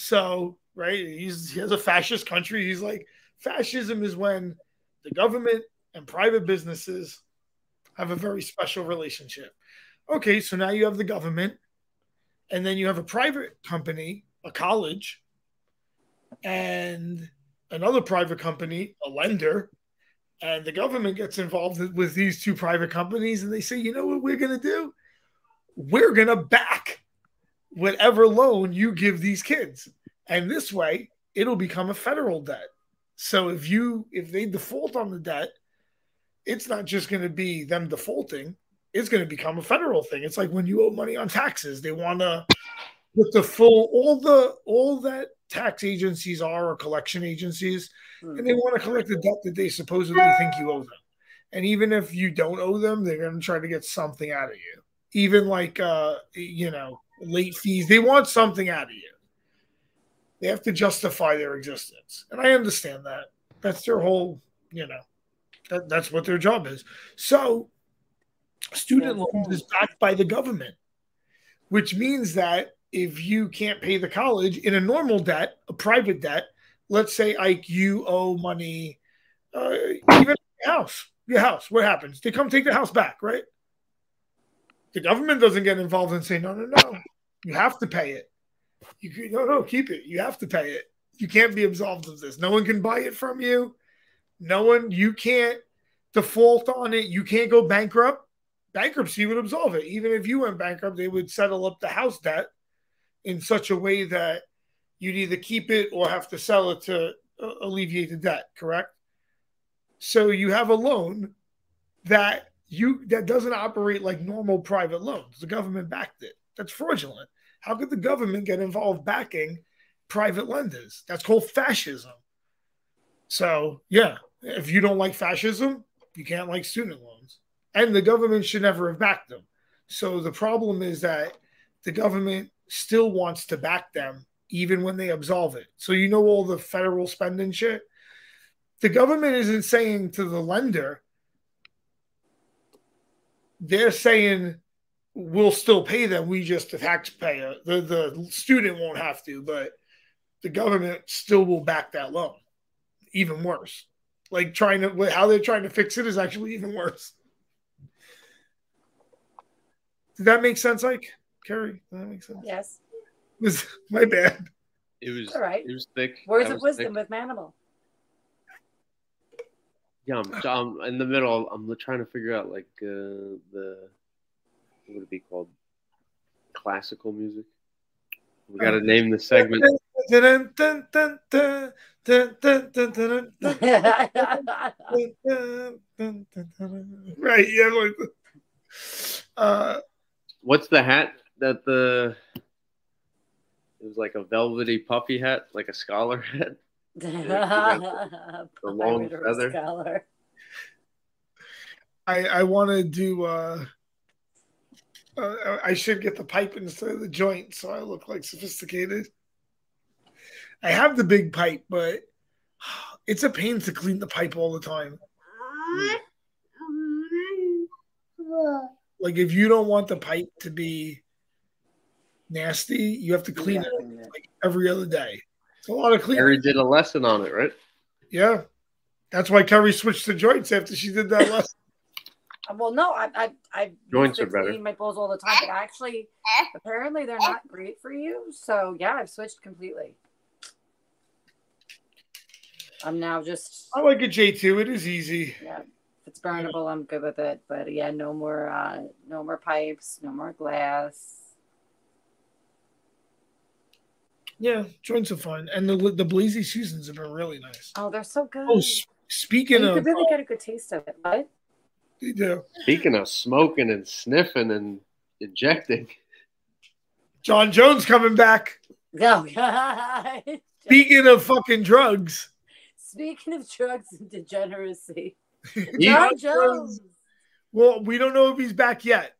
So, right, he's he has a fascist country. He's like, fascism is when the government and private businesses have a very special relationship. Okay, so now you have the government, and then you have a private company, a college, and another private company, a lender, and the government gets involved with these two private companies, and they say, you know what we're going to do? We're going to back whatever loan you give these kids. And this way, it'll become a federal debt. So if you if they default on the debt, it's not just going to be them defaulting. It's going to become a federal thing. It's like when you owe money on taxes, they want to put the full all the all that tax agencies are or collection agencies, and they want to collect the debt that they supposedly think you owe them. And even if you don't owe them, they're going to try to get something out of you. Even like uh, you know, late fees, they want something out of you. They have to justify their existence, and I understand that. That's their whole, you know, that, that's what their job is. So, student loans is backed by the government, which means that if you can't pay the college in a normal debt, a private debt, let's say like you owe money, uh, even your house, your house, what happens? They come take the house back, right? The government doesn't get involved and say, no, no, no, you have to pay it. You no, no, keep it. You have to pay it. You can't be absolved of this. No one can buy it from you. No one, you can't default on it. You can't go bankrupt. Bankruptcy would absolve it. Even if you went bankrupt, they would settle up the house debt in such a way that you'd either keep it or have to sell it to uh, alleviate the debt, correct? So you have a loan that you that doesn't operate like normal private loans. The government backed it. That's fraudulent. How could the government get involved backing private lenders? That's called fascism. So, yeah, if you don't like fascism, you can't like student loans. And the government should never have backed them. So the problem is that the government still wants to back them even when they absolve it. So you know all the federal spending shit. The government isn't saying to the lender, they're saying we'll still pay them. We just the taxpayer, the the student won't have to, but the government still will back that loan. Even worse, like trying to how they're trying to fix it is actually even worse. Did that make sense, Ike? Kerry, Did that make sense? Yes. Was *laughs* my bad. It was All right. It was thick. Words That of wisdom thick. with Manimal. Yeah, I'm, I'm, in the middle. I'm trying to figure out like uh, the what would it be called? Classical music. We got to uh, name the segment. *laughs* right. Yeah. Like, uh, What's the hat that the? It was like a velvety puffy hat, like a scholar *laughs* hat the *laughs* long feather. Scholar. I I want to do uh, uh I should get the pipe instead of the joint so I look like sophisticated. I have the big pipe, but *sighs* it's a pain to clean the pipe all the time. Like if you don't want the pipe to be nasty, you have to clean it like every other day. It's a lot of cleaning. Harry did a lesson on it, right? Yeah. That's why Kerry switched to joints after she did that lesson. *laughs* Well, no, I I I Joints used are to better. clean my bowls all the time, but actually, apparently they're not great for you. So yeah, I've switched completely. I'm now just I like a J2. It is easy. yeah. If it's burnable, I'm good with it. But yeah, no more uh no more pipes, no more glass. Yeah, joints are fun. And the the Blazy seasons have been really nice. Oh, they're so good. Oh, s- speaking you of, could really get a good taste of it. What? they do. Speaking of smoking and sniffing and injecting, Jon Jones coming back. Oh, *laughs* no. God. Speaking of fucking drugs, Speaking of drugs and degeneracy, Jon Jones. well, we don't know if he's back yet.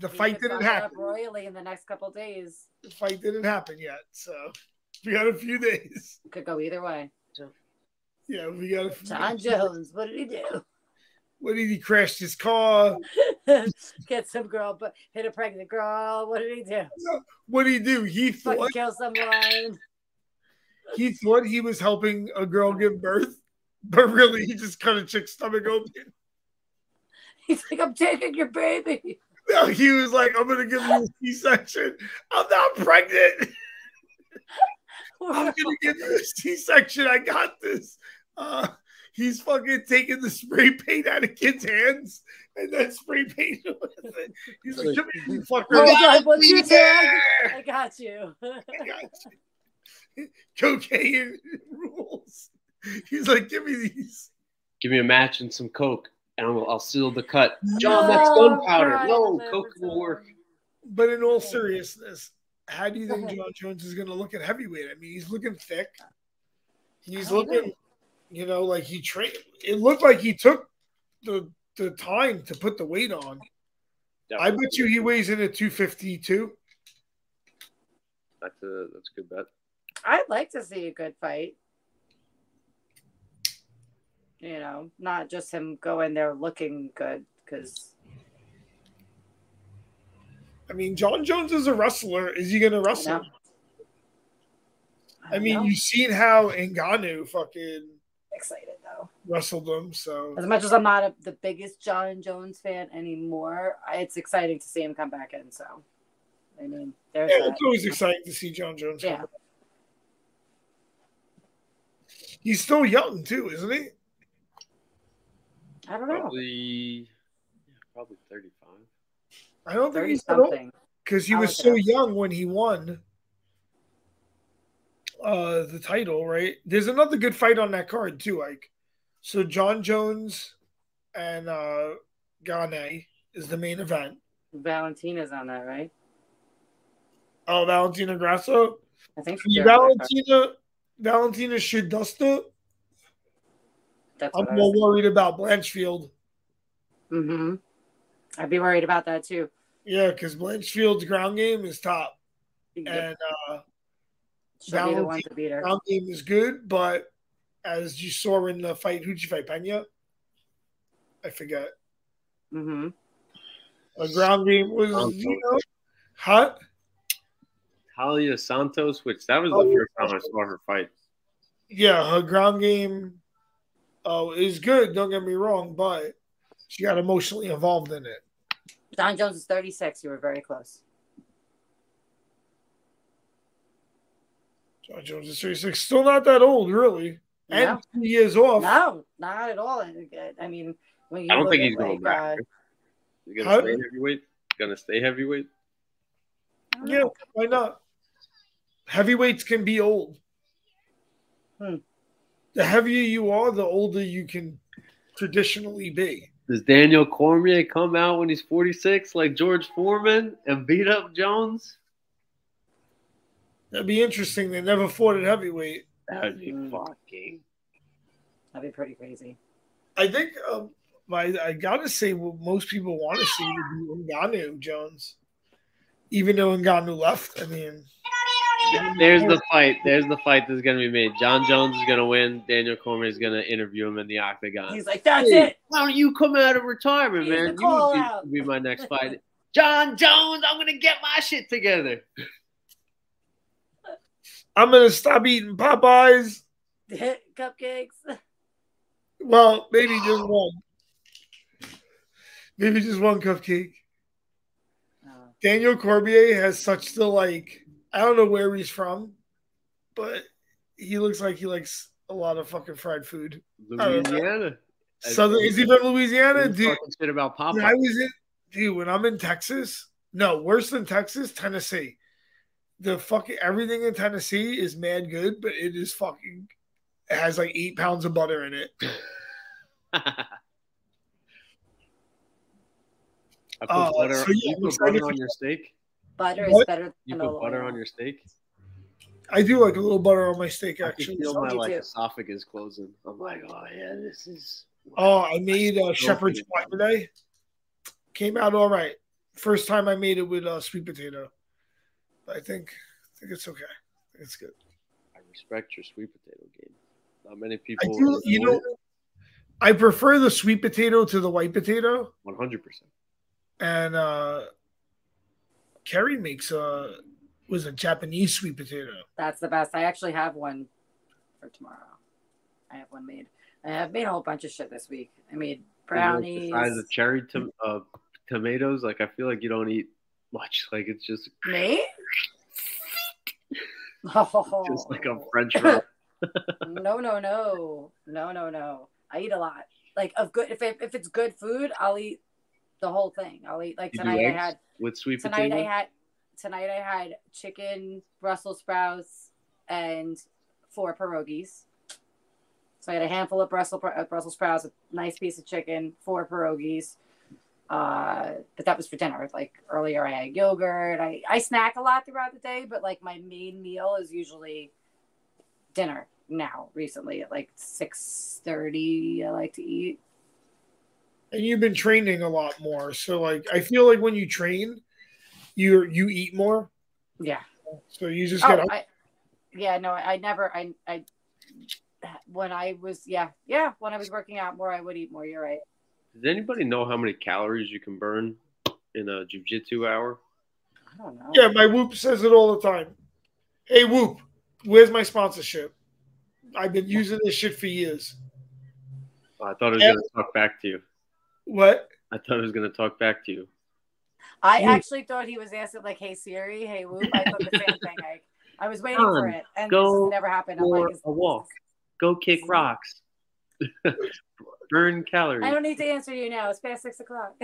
The He fight didn't fuck it up happen. royally in the next couple days. The fight didn't happen yet, so *laughs* we got a few days. Could go either way. Yeah, we got a few Jon days. Jones, what did he do? What did he crash his car? *laughs* Get some girl, but hit a pregnant girl. What did he do? What did he do? He Fucking thought kill someone. he thought he was helping a girl give birth, but really he just cut a chick's stomach open. *laughs* He's like, I'm taking your baby. No, he was like, "I'm gonna give you a C-section. I'm not pregnant. I'm gonna give you a C-section. I got this." Uh, he's fucking taking the spray paint out of kids' hands and then spray paint with it. He's like, "Come here, you fucker." Hold on, what's your tag? I got you. I got you. Cocaine rules. He's like, "Give me these." Give me a match and some coke, and I'll, I'll seal the cut. Jon, that's gunpowder. No, coke will work. But in all seriousness, how do you think Jon Jones is going to look at heavyweight? I mean, he's looking thick. He's I don't looking, you know, like he trained. It looked like he took the the time to put the weight on. I bet you he weighs in at two fifty two. That's a that's a good bet. I'd like to see a good fight. You know, not just him going there looking good because I mean, Jon Jones is a wrestler. Is he going to wrestle? I mean, you've seen how Ngannou fucking excited though. wrestled them. So As much as I'm not a, the biggest Jon Jones fan anymore, it's exciting to see him come back in. So, I mean, there's yeah, that. it's always exciting to see Jon Jones. come Yeah. back. He's still young too, isn't he? I don't know, Probably, yeah, probably thirty-five. I don't think thirty he's that old. something. because he I'll was look so up. young when he won uh the title, right? There's another good fight on that card too, like so Jon Jones and uh Gane is the main event. Valentina's on that, right? Oh, Valentina Grasso. I think Yeah, they're on that card. Valentina Valentina should dust it. That's I'm more worried about Blanchfield. Mm-hmm. I'd be worried about that too. Yeah, because Blanchfield's ground game is top. Yep. And uh She'll be the one to beat her. ground game is good, but as you saw in the fight, who'd you fight? Pena? I forget. Mm-hmm. A ground game was, Santos. you know, hot. Talia Santos, which that was Oh, the first time I saw her fight. Yeah, her ground game uh, is good. Don't get me wrong, but she got emotionally involved in it. Jon Jones is 36. You were very close. Jon Jones is 36. Still not that old, really. And No. two years off. No, not at all. I I mean, when you I don't think he's going like, back. uh, He's How- gonna stay heavyweight. Gonna stay heavyweight. Yeah, know. why not? Heavyweights can be old. Hmm. The heavier you are, the older you can traditionally be. Does Daniel Cormier come out when he's 46 like George Foreman and beat up Jones? That'd be interesting. They never fought at heavyweight. That would be Mm. fucking. That'd be pretty crazy. I think um, my I gotta say what most people want to see would be Ngannou Jones, even though Ngannou left. I mean, There's the fight. There's the fight that's gonna be made. Jon Jones is gonna win. Daniel Cormier is gonna interview him in the octagon. He's like, that's Hey, it. Why don't you come out of retirement, He's man? You would out. be, be my next fight. Jon Jones, I'm gonna get my shit together. I'm gonna stop eating Popeyes. *laughs* Cupcakes. Well, maybe just one. Maybe just one cupcake. Oh, Daniel Cormier has such the like. I don't know where he's from, but he looks like he likes a lot of fucking fried food. Louisiana. Southern is he from Louisiana? Dude, shit about when Popeye. I was in, dude, when I'm in Texas, no, worse than Texas, Tennessee. The fucking everything in Tennessee is mad good, but it is fucking. It has like eight pounds of butter in it. *laughs* I put Uh, butter, so you yeah, I'm put butter on your steak. Butter is What? better You than put butter oil. on your steak. I do like a little butter on my steak, I can actually. feel my Me like too. esophagus closing. I'm like, oh yeah, this is. Oh, I made uh, shepherd's pie today. Came out all right. First time I made it with uh, sweet potato. But I think I think it's okay. It's good. I respect your sweet potato game. Not many I people. do, you know, I prefer the sweet potato to the white potato. one hundred percent. And uh Kerry makes a was a Japanese sweet potato. That's the best. I actually have one for tomorrow. I have one made. I have made a whole bunch of shit this week. I made brownies. The size of cherry tom- uh, tomatoes. Like I feel like you don't eat much. *laughs* Like it's just Me? Oh. *laughs* just like a French roll. *laughs* no, no, no, no, no, no. I eat a lot. Like of good. If it, if it's good food, I'll eat the whole thing. I'll eat like You tonight. I had with sweet tonight. potato. I had tonight. I had chicken, Brussels sprouts, and four pierogies. So I had a handful of Brussels uh, Brussels sprouts, a nice piece of chicken, four pierogies. Uh, but that was for dinner. Like earlier, I had yogurt. I I snack a lot throughout the day, but like my main meal is usually dinner now. Recently, at like six thirty, I like to eat. And you've been training a lot more. So like I feel like when you train, you you eat more. Yeah. So you just Oh, get up. I, yeah, no, I, I never, I, I, when I was, yeah, yeah, when I was working out more, I would eat more. You're right. Does anybody know how many calories you can burn in a jujitsu hour? I don't know. Yeah, my Whoop says it all the time. Hey Whoop, where's my sponsorship? I've been using this shit for years. I thought it was Yeah. going to talk back to you. What? I thought it was going to talk back to you. I Whoop. actually thought he was asking like, "Hey Siri, hey Whoop." I thought the same thing. *laughs* I, I was waiting for it, and go this never happened. I'm for like, a walk. Go kick rocks. *laughs* burn calories. I don't need to answer you now. It's past six o'clock.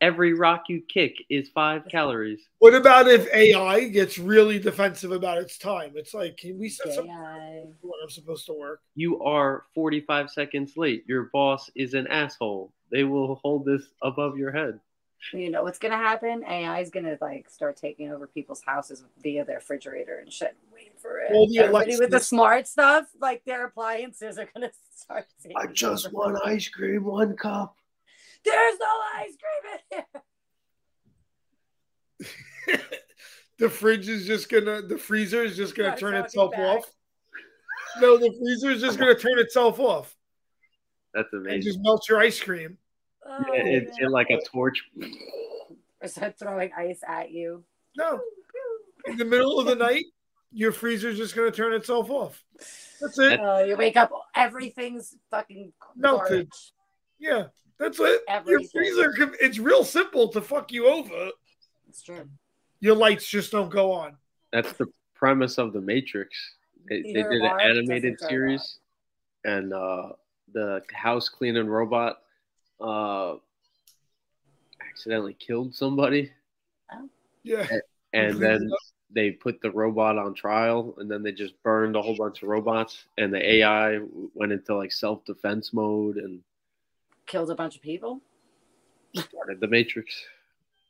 Every rock you kick is five *laughs* calories. What about if AI gets really defensive about its time? It's like, can we set some AI. when I'm supposed to work? You are 45 seconds late. Your boss is an asshole. They will hold this above your head. You know what's gonna happen? AI is gonna like start taking over people's houses via their refrigerator and shit. Wait for it. All the Everybody with the smart stuff, like their appliances, are gonna *laughs* start. Taking I just over. want ice cream, one cup. There's no ice cream in here. *laughs* the fridge is just gonna, the freezer is just gonna Start turn itself back. off. No, the freezer is just gonna turn itself off That's and amazing. just melt your ice cream. Oh, It's man. in like a torch. *laughs* or start throwing ice at you. No, in the middle of the night, your freezer's just gonna turn itself off. That's it. Oh, you wake up, everything's fucking Melted. garbage. Yeah, that's it. Your freezer, can- it's real simple to fuck you over. It's true. Your lights just don't go on. That's the premise of the Matrix. They, they did an animated series, and uh, the house cleaning robot uh, accidentally killed somebody, Yeah. and Cleaned then they put the robot on trial, and then they just burned a whole bunch of robots, and the AI went into like self defense mode and Killed a bunch of people. started the Matrix.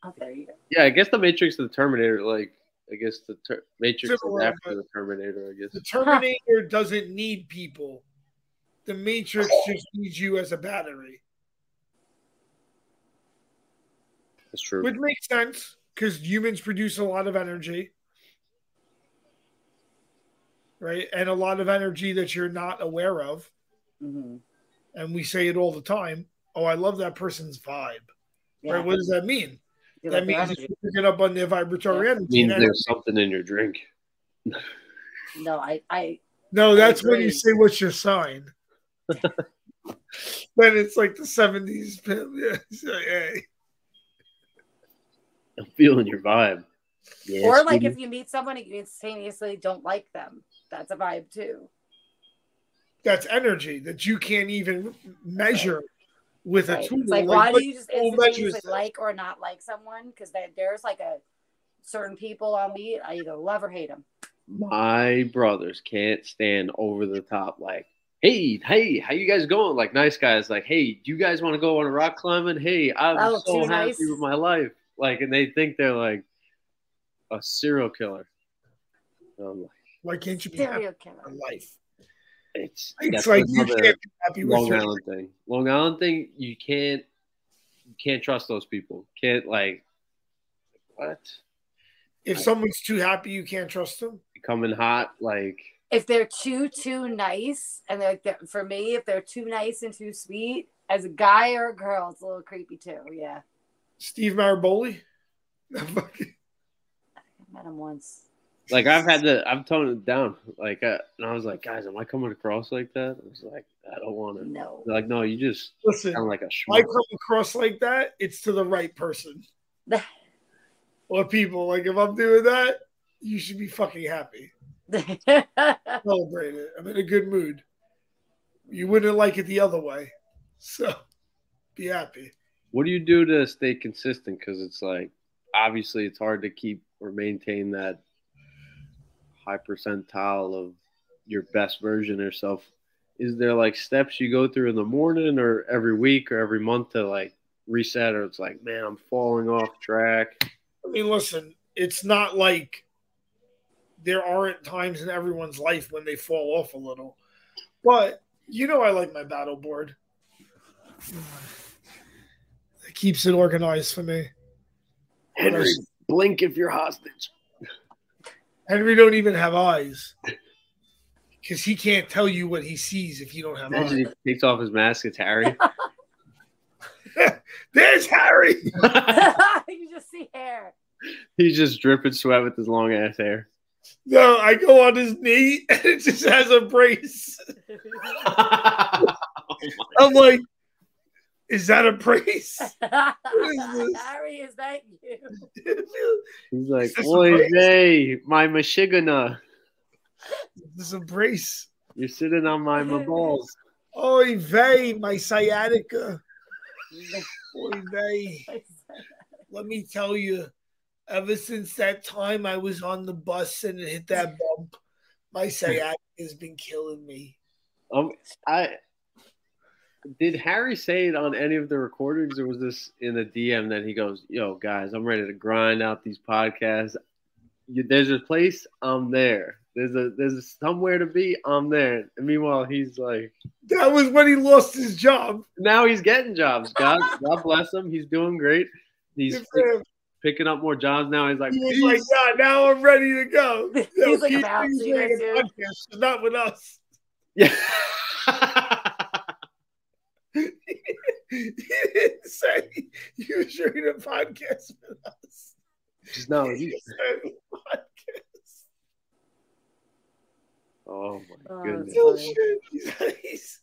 Oh, there you go. Yeah, I guess the Matrix and the Terminator, like I guess the ter- Matrix is after the Terminator. I guess The Terminator doesn't need people. The Matrix just needs you as a battery, that's true. which makes sense because humans produce a lot of energy, right? And a lot of energy that you're not aware of. hmm And we say it all the time. Oh, I love that person's vibe. Yeah. Right? What does that mean? You that means energy. you're picking up on their vibratory Yeah. energy. means And there's something in your drink. No, I, I, No, that's when you agree. say what's your sign. *laughs* then it's like the seventies. *laughs* Yeah, hey. I'm feeling your vibe. Yeah, or like sweetie. if you meet someone and you instantaneously don't like them, that's a vibe too. that's energy that you can't even measure with a Right? tool. It's like, why but do you just instantaneously like or not like someone? Because there's like a certain people I'll meet, I either love or hate them. my brothers can't stand over the top like hey hey how you guys going like nice guys like hey do you guys want to go on a rock climbing hey i'm Oh, so happy nice. with my life like and they think they're like a serial killer I'm Why can't you be happy Serial in killer. life? it's It's like you another can't be happy with long your island thing long island thing you can't you can't trust those people can't like what? If someone's too happy, you can't trust them. Coming hot, like If they're too too nice, and they're, they're- for me, if they're too nice and too sweet, as a guy or a girl, it's a little creepy too. Yeah, Steve Maraboli. *laughs* Fucking- I met him once. like I've had to I've toned it down. Like uh, and I was like, guys, am I coming across like that? I was like, I don't want to. No. They're like, no, you just Listen, sound like a I schmuck. come across like that, it's to the right person. *laughs* or people. Like if I'm doing that, you should be fucking happy. *laughs* Celebrate it. I'm in a good mood. You wouldn't like it the other way. So be happy. What do you do to stay consistent? Because it's like obviously it's hard to keep or maintain that high percentile of your best version of yourself. Is there like steps you go through in the morning or every week or every month to like reset or it's like, man, I'm falling off track. I mean, listen, it's not like there aren't times in everyone's life when they fall off a little. But you know I like my battle board. It keeps it organized for me. Henry, blink if you're hostage. Henry don't even have eyes. Because he can't tell you what he sees if you don't have Imagine eyes. he takes off his mask, it's Harry. *laughs* *laughs* There's Harry. *laughs* you just see hair. He's just dripping sweat with his long ass hair. No, I go on his knee and it just has a brace. Oh I'm like, is that a brace? *laughs* Harry, is that you? He's like, Is this Oy my Michigana. This is a brace. You're sitting on my my balls. Oy vey, my sciatica. Oy *laughs* vey. Let me tell you, ever since that time I was on the bus and it hit that bump, my sciatica has been killing me. Um, I did Harry say it on any of the recordings, or was this in the DM that he goes, "Yo, guys, I'm ready to grind out these podcasts. You, there's a place, I'm there. There's a there's a somewhere to be, I'm there." And meanwhile, he's like, That was when he lost his job. now he's getting jobs. God, God bless him. He's doing great. He's Good picking up more jobs now. He's like, He was like, yeah, now I'm ready to go. *laughs* He's like, keep about these to, making dude. podcasts, but not with us. yeah. *laughs* he didn't say you was doing a podcast with us. Just no, He he- said podcast. oh my Oh, goodness. that's funny. shit. He's- he's-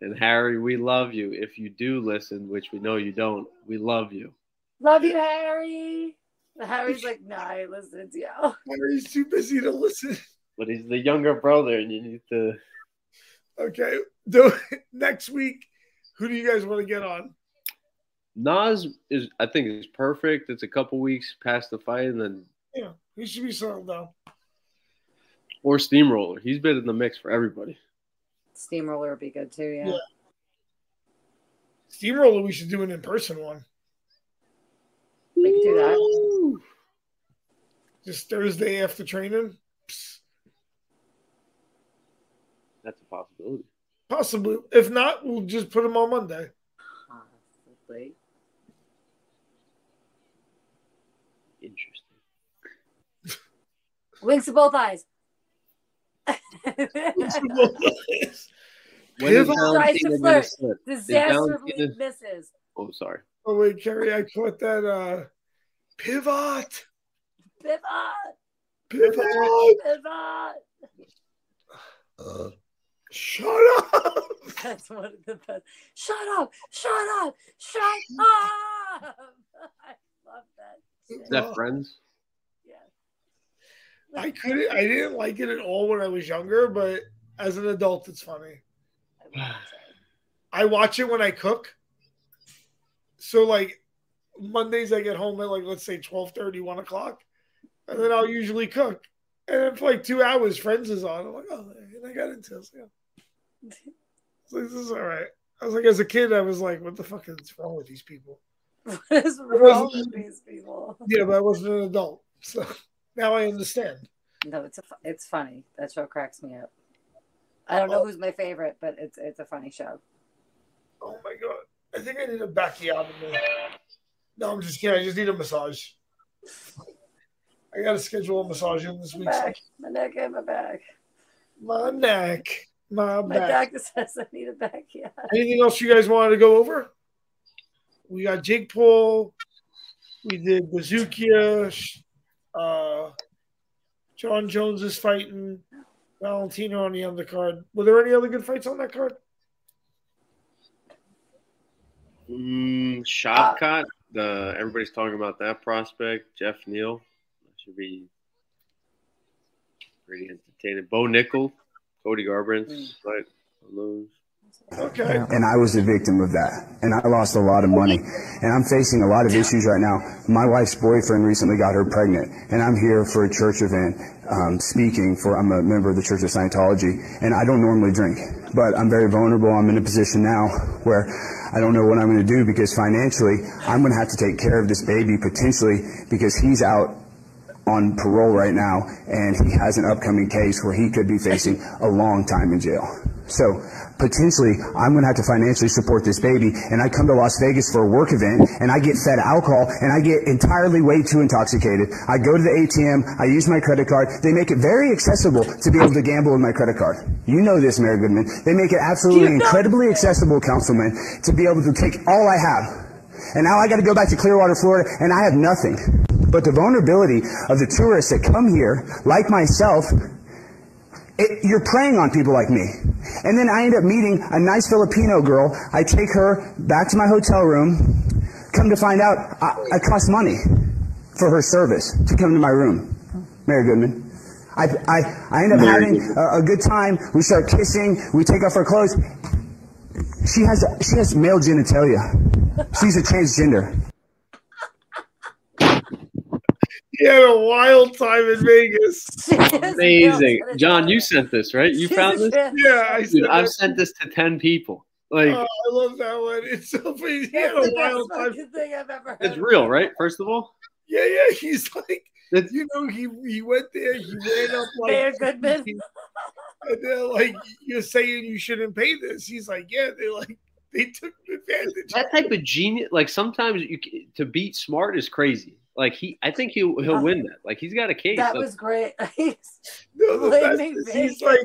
And Harry, we love you. If you do listen, which we know you don't, we love you. Love you, Harry. Harry's like, no, I listen to you. Harry's too busy to listen. But he's the younger brother, and you need to. Okay. Do, next week, who do you guys want to get on? Nas is, I think, is perfect. It's a couple weeks past the fight, and then Yeah, he should be settled down. or Steamroller. He's been in the mix for everybody. Steamroller would be good too, yeah. Yeah. Steamroller, we should do an in person one. We could do that. Just Thursday after training. Psst, That's a possibility. Possibly. If not, we'll just put him on Monday. Possibly. Interesting. Winks to *laughs* both eyes. When is Pivot. Tries to Valentina gonna flirt. Disastrously Valentina- misses. Oh, sorry. oh wait, Kerry, I caught that uh pivot. Pivot. Pivot. Pivot. Shut up. *laughs* That's one of the best. Shut up! Shut up! Shut *laughs* up! *laughs* I love that. Is Shit. that friends? Yeah. I couldn't I didn't like it at all when I was younger, but as an adult it's funny. I. *sighs* I watch it when I cook. So like Mondays I get home at like let's say 12 1 o'clock. And then I'll usually cook. And then for like two hours, Friends is on. I'm like, oh, and I got into it. I was like, oh. I was like, this is all right. I was like, as a kid, I was like, what the fuck is wrong with these people? *laughs* What is wrong with these people? Yeah, but I wasn't an adult. So now I understand. No, it's a, it's funny. That show cracks me up. I don't know oh. who's my favorite, but it's it's a funny show. Oh my god. I think I need a bacchiotomy. No, I'm just kidding. I just need a massage. I got to schedule a massage in this week. my neck, and my back. My neck, my My back. doctor *laughs* says I need a back. Yeah. Anything else you guys wanted to go over? We got Jake Paul. We did Bazookia. Uh, Jon Jones is fighting Valentino on the undercard. Were there any other good fights on that card? Mm, Shavkat, the everybody's talking about that prospect. Jeff Neal, that should be pretty entertaining. Bo Nickal, Cody Garbrandt, fight on those. Okay. And I was a victim of that. And I lost a lot of money. And I'm facing a lot of issues right now. My wife's boyfriend recently got her pregnant. And I'm here for a church event um, speaking for, I'm a member of the Church of Scientology. And I don't normally drink. But I'm very vulnerable. I'm in a position now where I don't know what I'm going to do because financially, I'm going to have to take care of this baby potentially because he's out on parole right now and he has an upcoming case where he could be facing a long time in jail. So potentially I'm going to have to financially support this baby and I come to Las Vegas for a work event and I get fed alcohol and I get entirely way too intoxicated. I go to the ATM, I use my credit card. They make it very accessible to be able to gamble with my credit card. You know this, Mayor Goodman. They make it absolutely incredibly accessible, Councilman, to be able to take all I have. And now I got to go back to Clearwater, Florida, and I have nothing. But the vulnerability of the tourists that come here, like myself, it, you're preying on people like me. And then I end up meeting a nice Filipino girl. I take her back to my hotel room. Come to find out, I, I cost money for her service to come to my room. Mayor Goodman. I, I, I end up having a, a good time. We start kissing. We take off our clothes. She has she has male genitalia. She's a transgender. He had a wild time in Vegas. *laughs* Amazing, John. You sent this, right? You found this. Yeah, I Dude, I've sent this to ten people. Like, Oh, I love that one. It's so funny. He had a the wild best time. fucking thing I've ever heard. it's real, right? First of all, Yeah, yeah. He's like, It's- you know, he he went there. He ran up *laughs* like Mayor Goodman. *laughs* And they're like, you're saying you shouldn't pay this. He's like, yeah. They're like, they took advantage. that type of genius. Like sometimes you to beat smart is crazy. Like he, I think he'll he'll uh, win that. Like he's got a case. That Like, was great. *laughs* No, the best is he's like,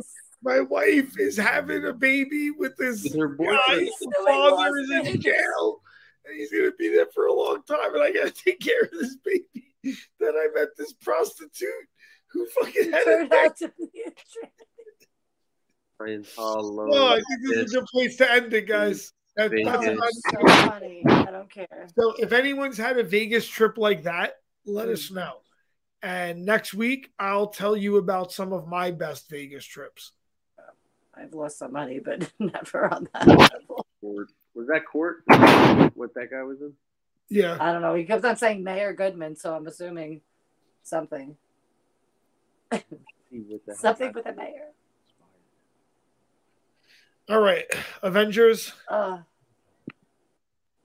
my wife is having a baby with this With her guy. boyfriend. The father is in jail, and he's gonna be there for a long time. And I gotta take care of this baby. Then I met this prostitute who fucking had a turned neck. out to be a trick. Friends all over Oh, I think this is a good place to end it, guys. That- Vegas. that's about- it's so funny. I don't care. So if anyone's had a Vegas trip like that, let Hmm. us know. And next week, I'll tell you about some of my best Vegas trips. I've lost some money, but *laughs* never on that level. Court. Was that court? What that guy was in? Yeah. I don't know. He kept on saying Mayor Goodman, so I'm assuming something. See what the hell Something with a mayor. All right. Avengers, Uh,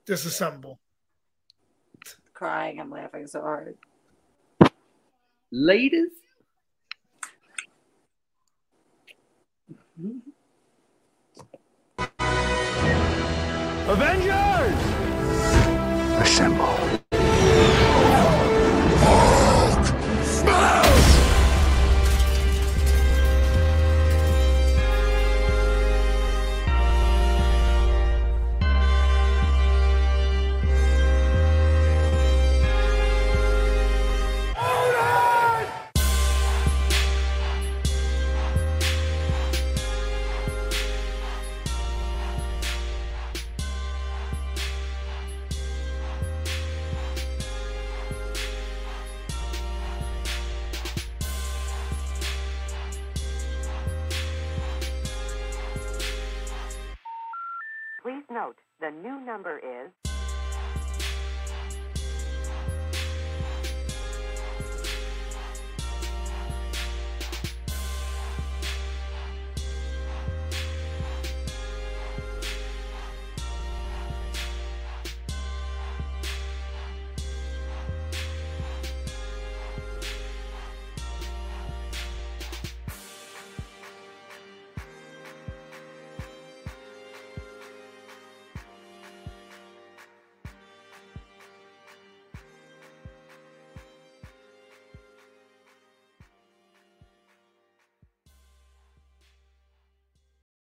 disassemble. crying. I'm laughing so hard. Ladies. Avengers! Assemble. Number is